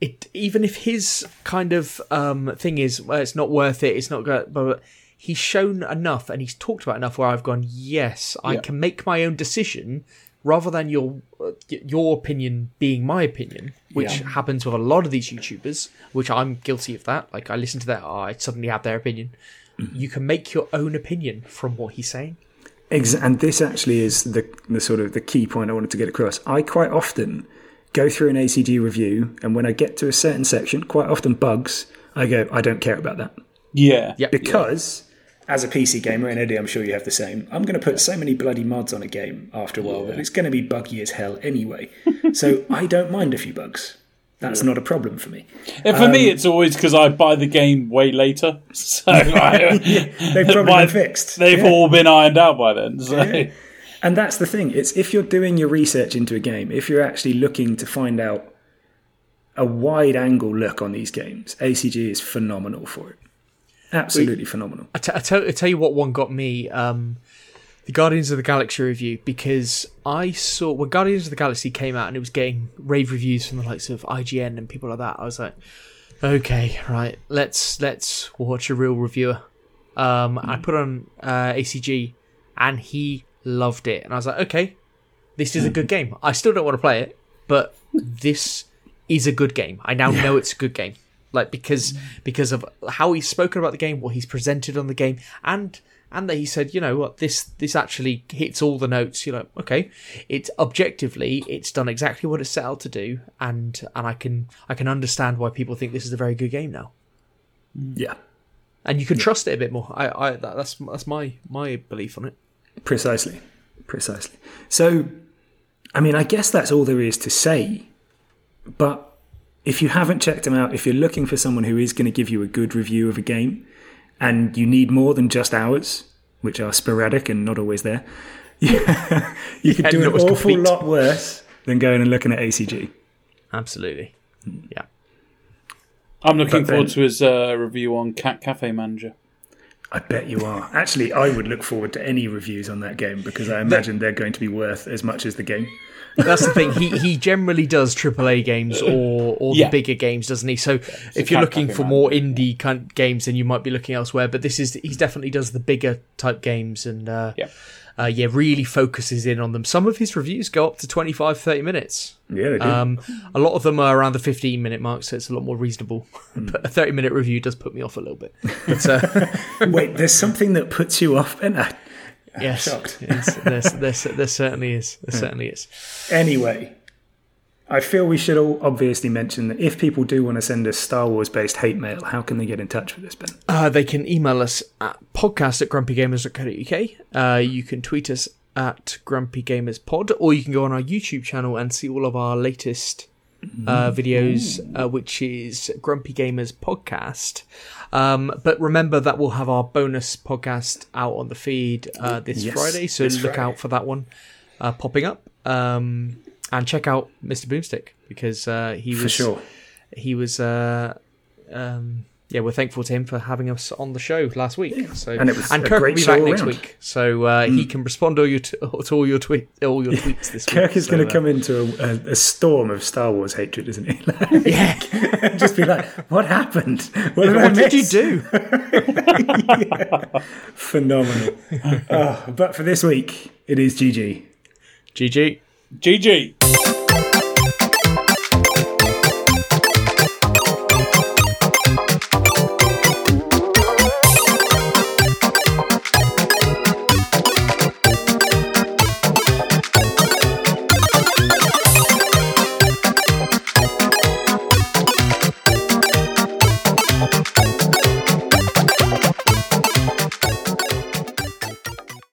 it even if his kind of um thing is well, it's not worth it it's not good but he's shown enough and he's talked about enough where i've gone yes i Yeah. can make my own decision rather than your uh, your opinion being my opinion which Yeah. happens with a lot of these youtubers which i'm guilty of that like i listen to that oh, i suddenly have their opinion you can make your own opinion from what he's saying Ex- and this actually is the the sort of the key point I wanted to get across. I quite often go through an ACG review, and when I get to a certain section, quite often bugs, I go, I don't care about that Yeah. Yep. because. As a PC gamer, and Eddie, I'm sure you have the same. I'm going to put so many bloody mods on a game after a while that it's going to be buggy as hell anyway. so *laughs* I don't mind a few bugs. That's not a problem for me. And for me, um, it's always because I buy the game way later. *laughs* So *laughs* I, They've probably my- been fixed. they've Yeah. all been ironed out by then. So And that's the thing. It's if you're doing your research into a game, if you're actually looking to find out a wide angle look on these games, ACG is phenomenal for it. Absolutely phenomenal. I, t- I, tell, I tell you what one got me um, the Guardians of the Galaxy review because I saw when Guardians of the Galaxy came out and it was getting rave reviews from the likes of IGN and people like that. I was like, okay, right, let's let's watch a real reviewer. Um, I put on uh, ACG and he loved it, and I was like, okay, this is a good *laughs* game. I still don't want to play it, but this is a good game. I now know it's a good game. Like because because of how he's spoken about the game, what he's presented on the game, and and that he said, you know what, this this actually hits all the notes. You know, okay, it's objectively, it's done exactly what it's set out to do, and and I can I can understand why people think this is a very good game now, mm. Yeah, and you can trust it a bit more. I, I that, that's that's my my belief on it. precisely. Precisely. So, I mean, I guess that's all there is to say. But if you haven't checked them out, if you're looking for someone who is going to give you a good review of a game, and you need more than just hours, which are sporadic and not always there, *laughs* you could Yeah, do an awful complete. lot worse than going and looking at ACG. Absolutely, yeah. I'm looking But then- forward to his uh, review on Cat Cafe Manager. I bet you are. Actually, I would look forward to any reviews on that game because I imagine they're going to be worth as much as the game. That's the thing. He he generally does AAA games or or Yeah. the bigger games, doesn't he? So if you're looking for more indie kind of games, then you might be looking elsewhere. But this is he definitely does the bigger type games and uh, Yeah. Uh, yeah, really focuses in on them. Some of his reviews go up to 25, 30 minutes. Yeah, they do. Um, a lot of them are around the 15 minute mark, so it's a lot more reasonable. *laughs* but a 30 minute review does put me off a little bit. But uh, *laughs* Wait, there's something that puts you off, Ben. I- yes, shocked. yes, there's, *laughs* there's, there certainly is. There certainly is. Anyway, I feel we should all obviously mention that if people do want to send us Star Wars based hate mail, how can they get in touch with us, Ben? Uh, they can email us at podcast at grumpygamers.co.uk. Uh, you can tweet us at grumpygamerspod, or you can go on our YouTube channel and see all of our latest uh, videos, uh, which is Grumpy Gamers Podcast. Um, but remember that we'll have our bonus podcast out on the feed uh, this Yes, Friday, so look Friday. out for that one uh, popping up. Um, and check out Mr. Boomstick because uh, he was For sure. he was uh um yeah we're thankful to him for having us on the show last week so And it was a Kirk will be back next around. week so uh, he can respond to all your t- *laughs* to all your tweet all your tweets this week Kirk is So, going uh, to come into a, a, a storm of Star Wars hatred, isn't he? *laughs* Like, yeah *laughs* just be like, "What happened? What did, what did you miss?" do Phenomenal. oh, but for this week, it is GG. gg GG.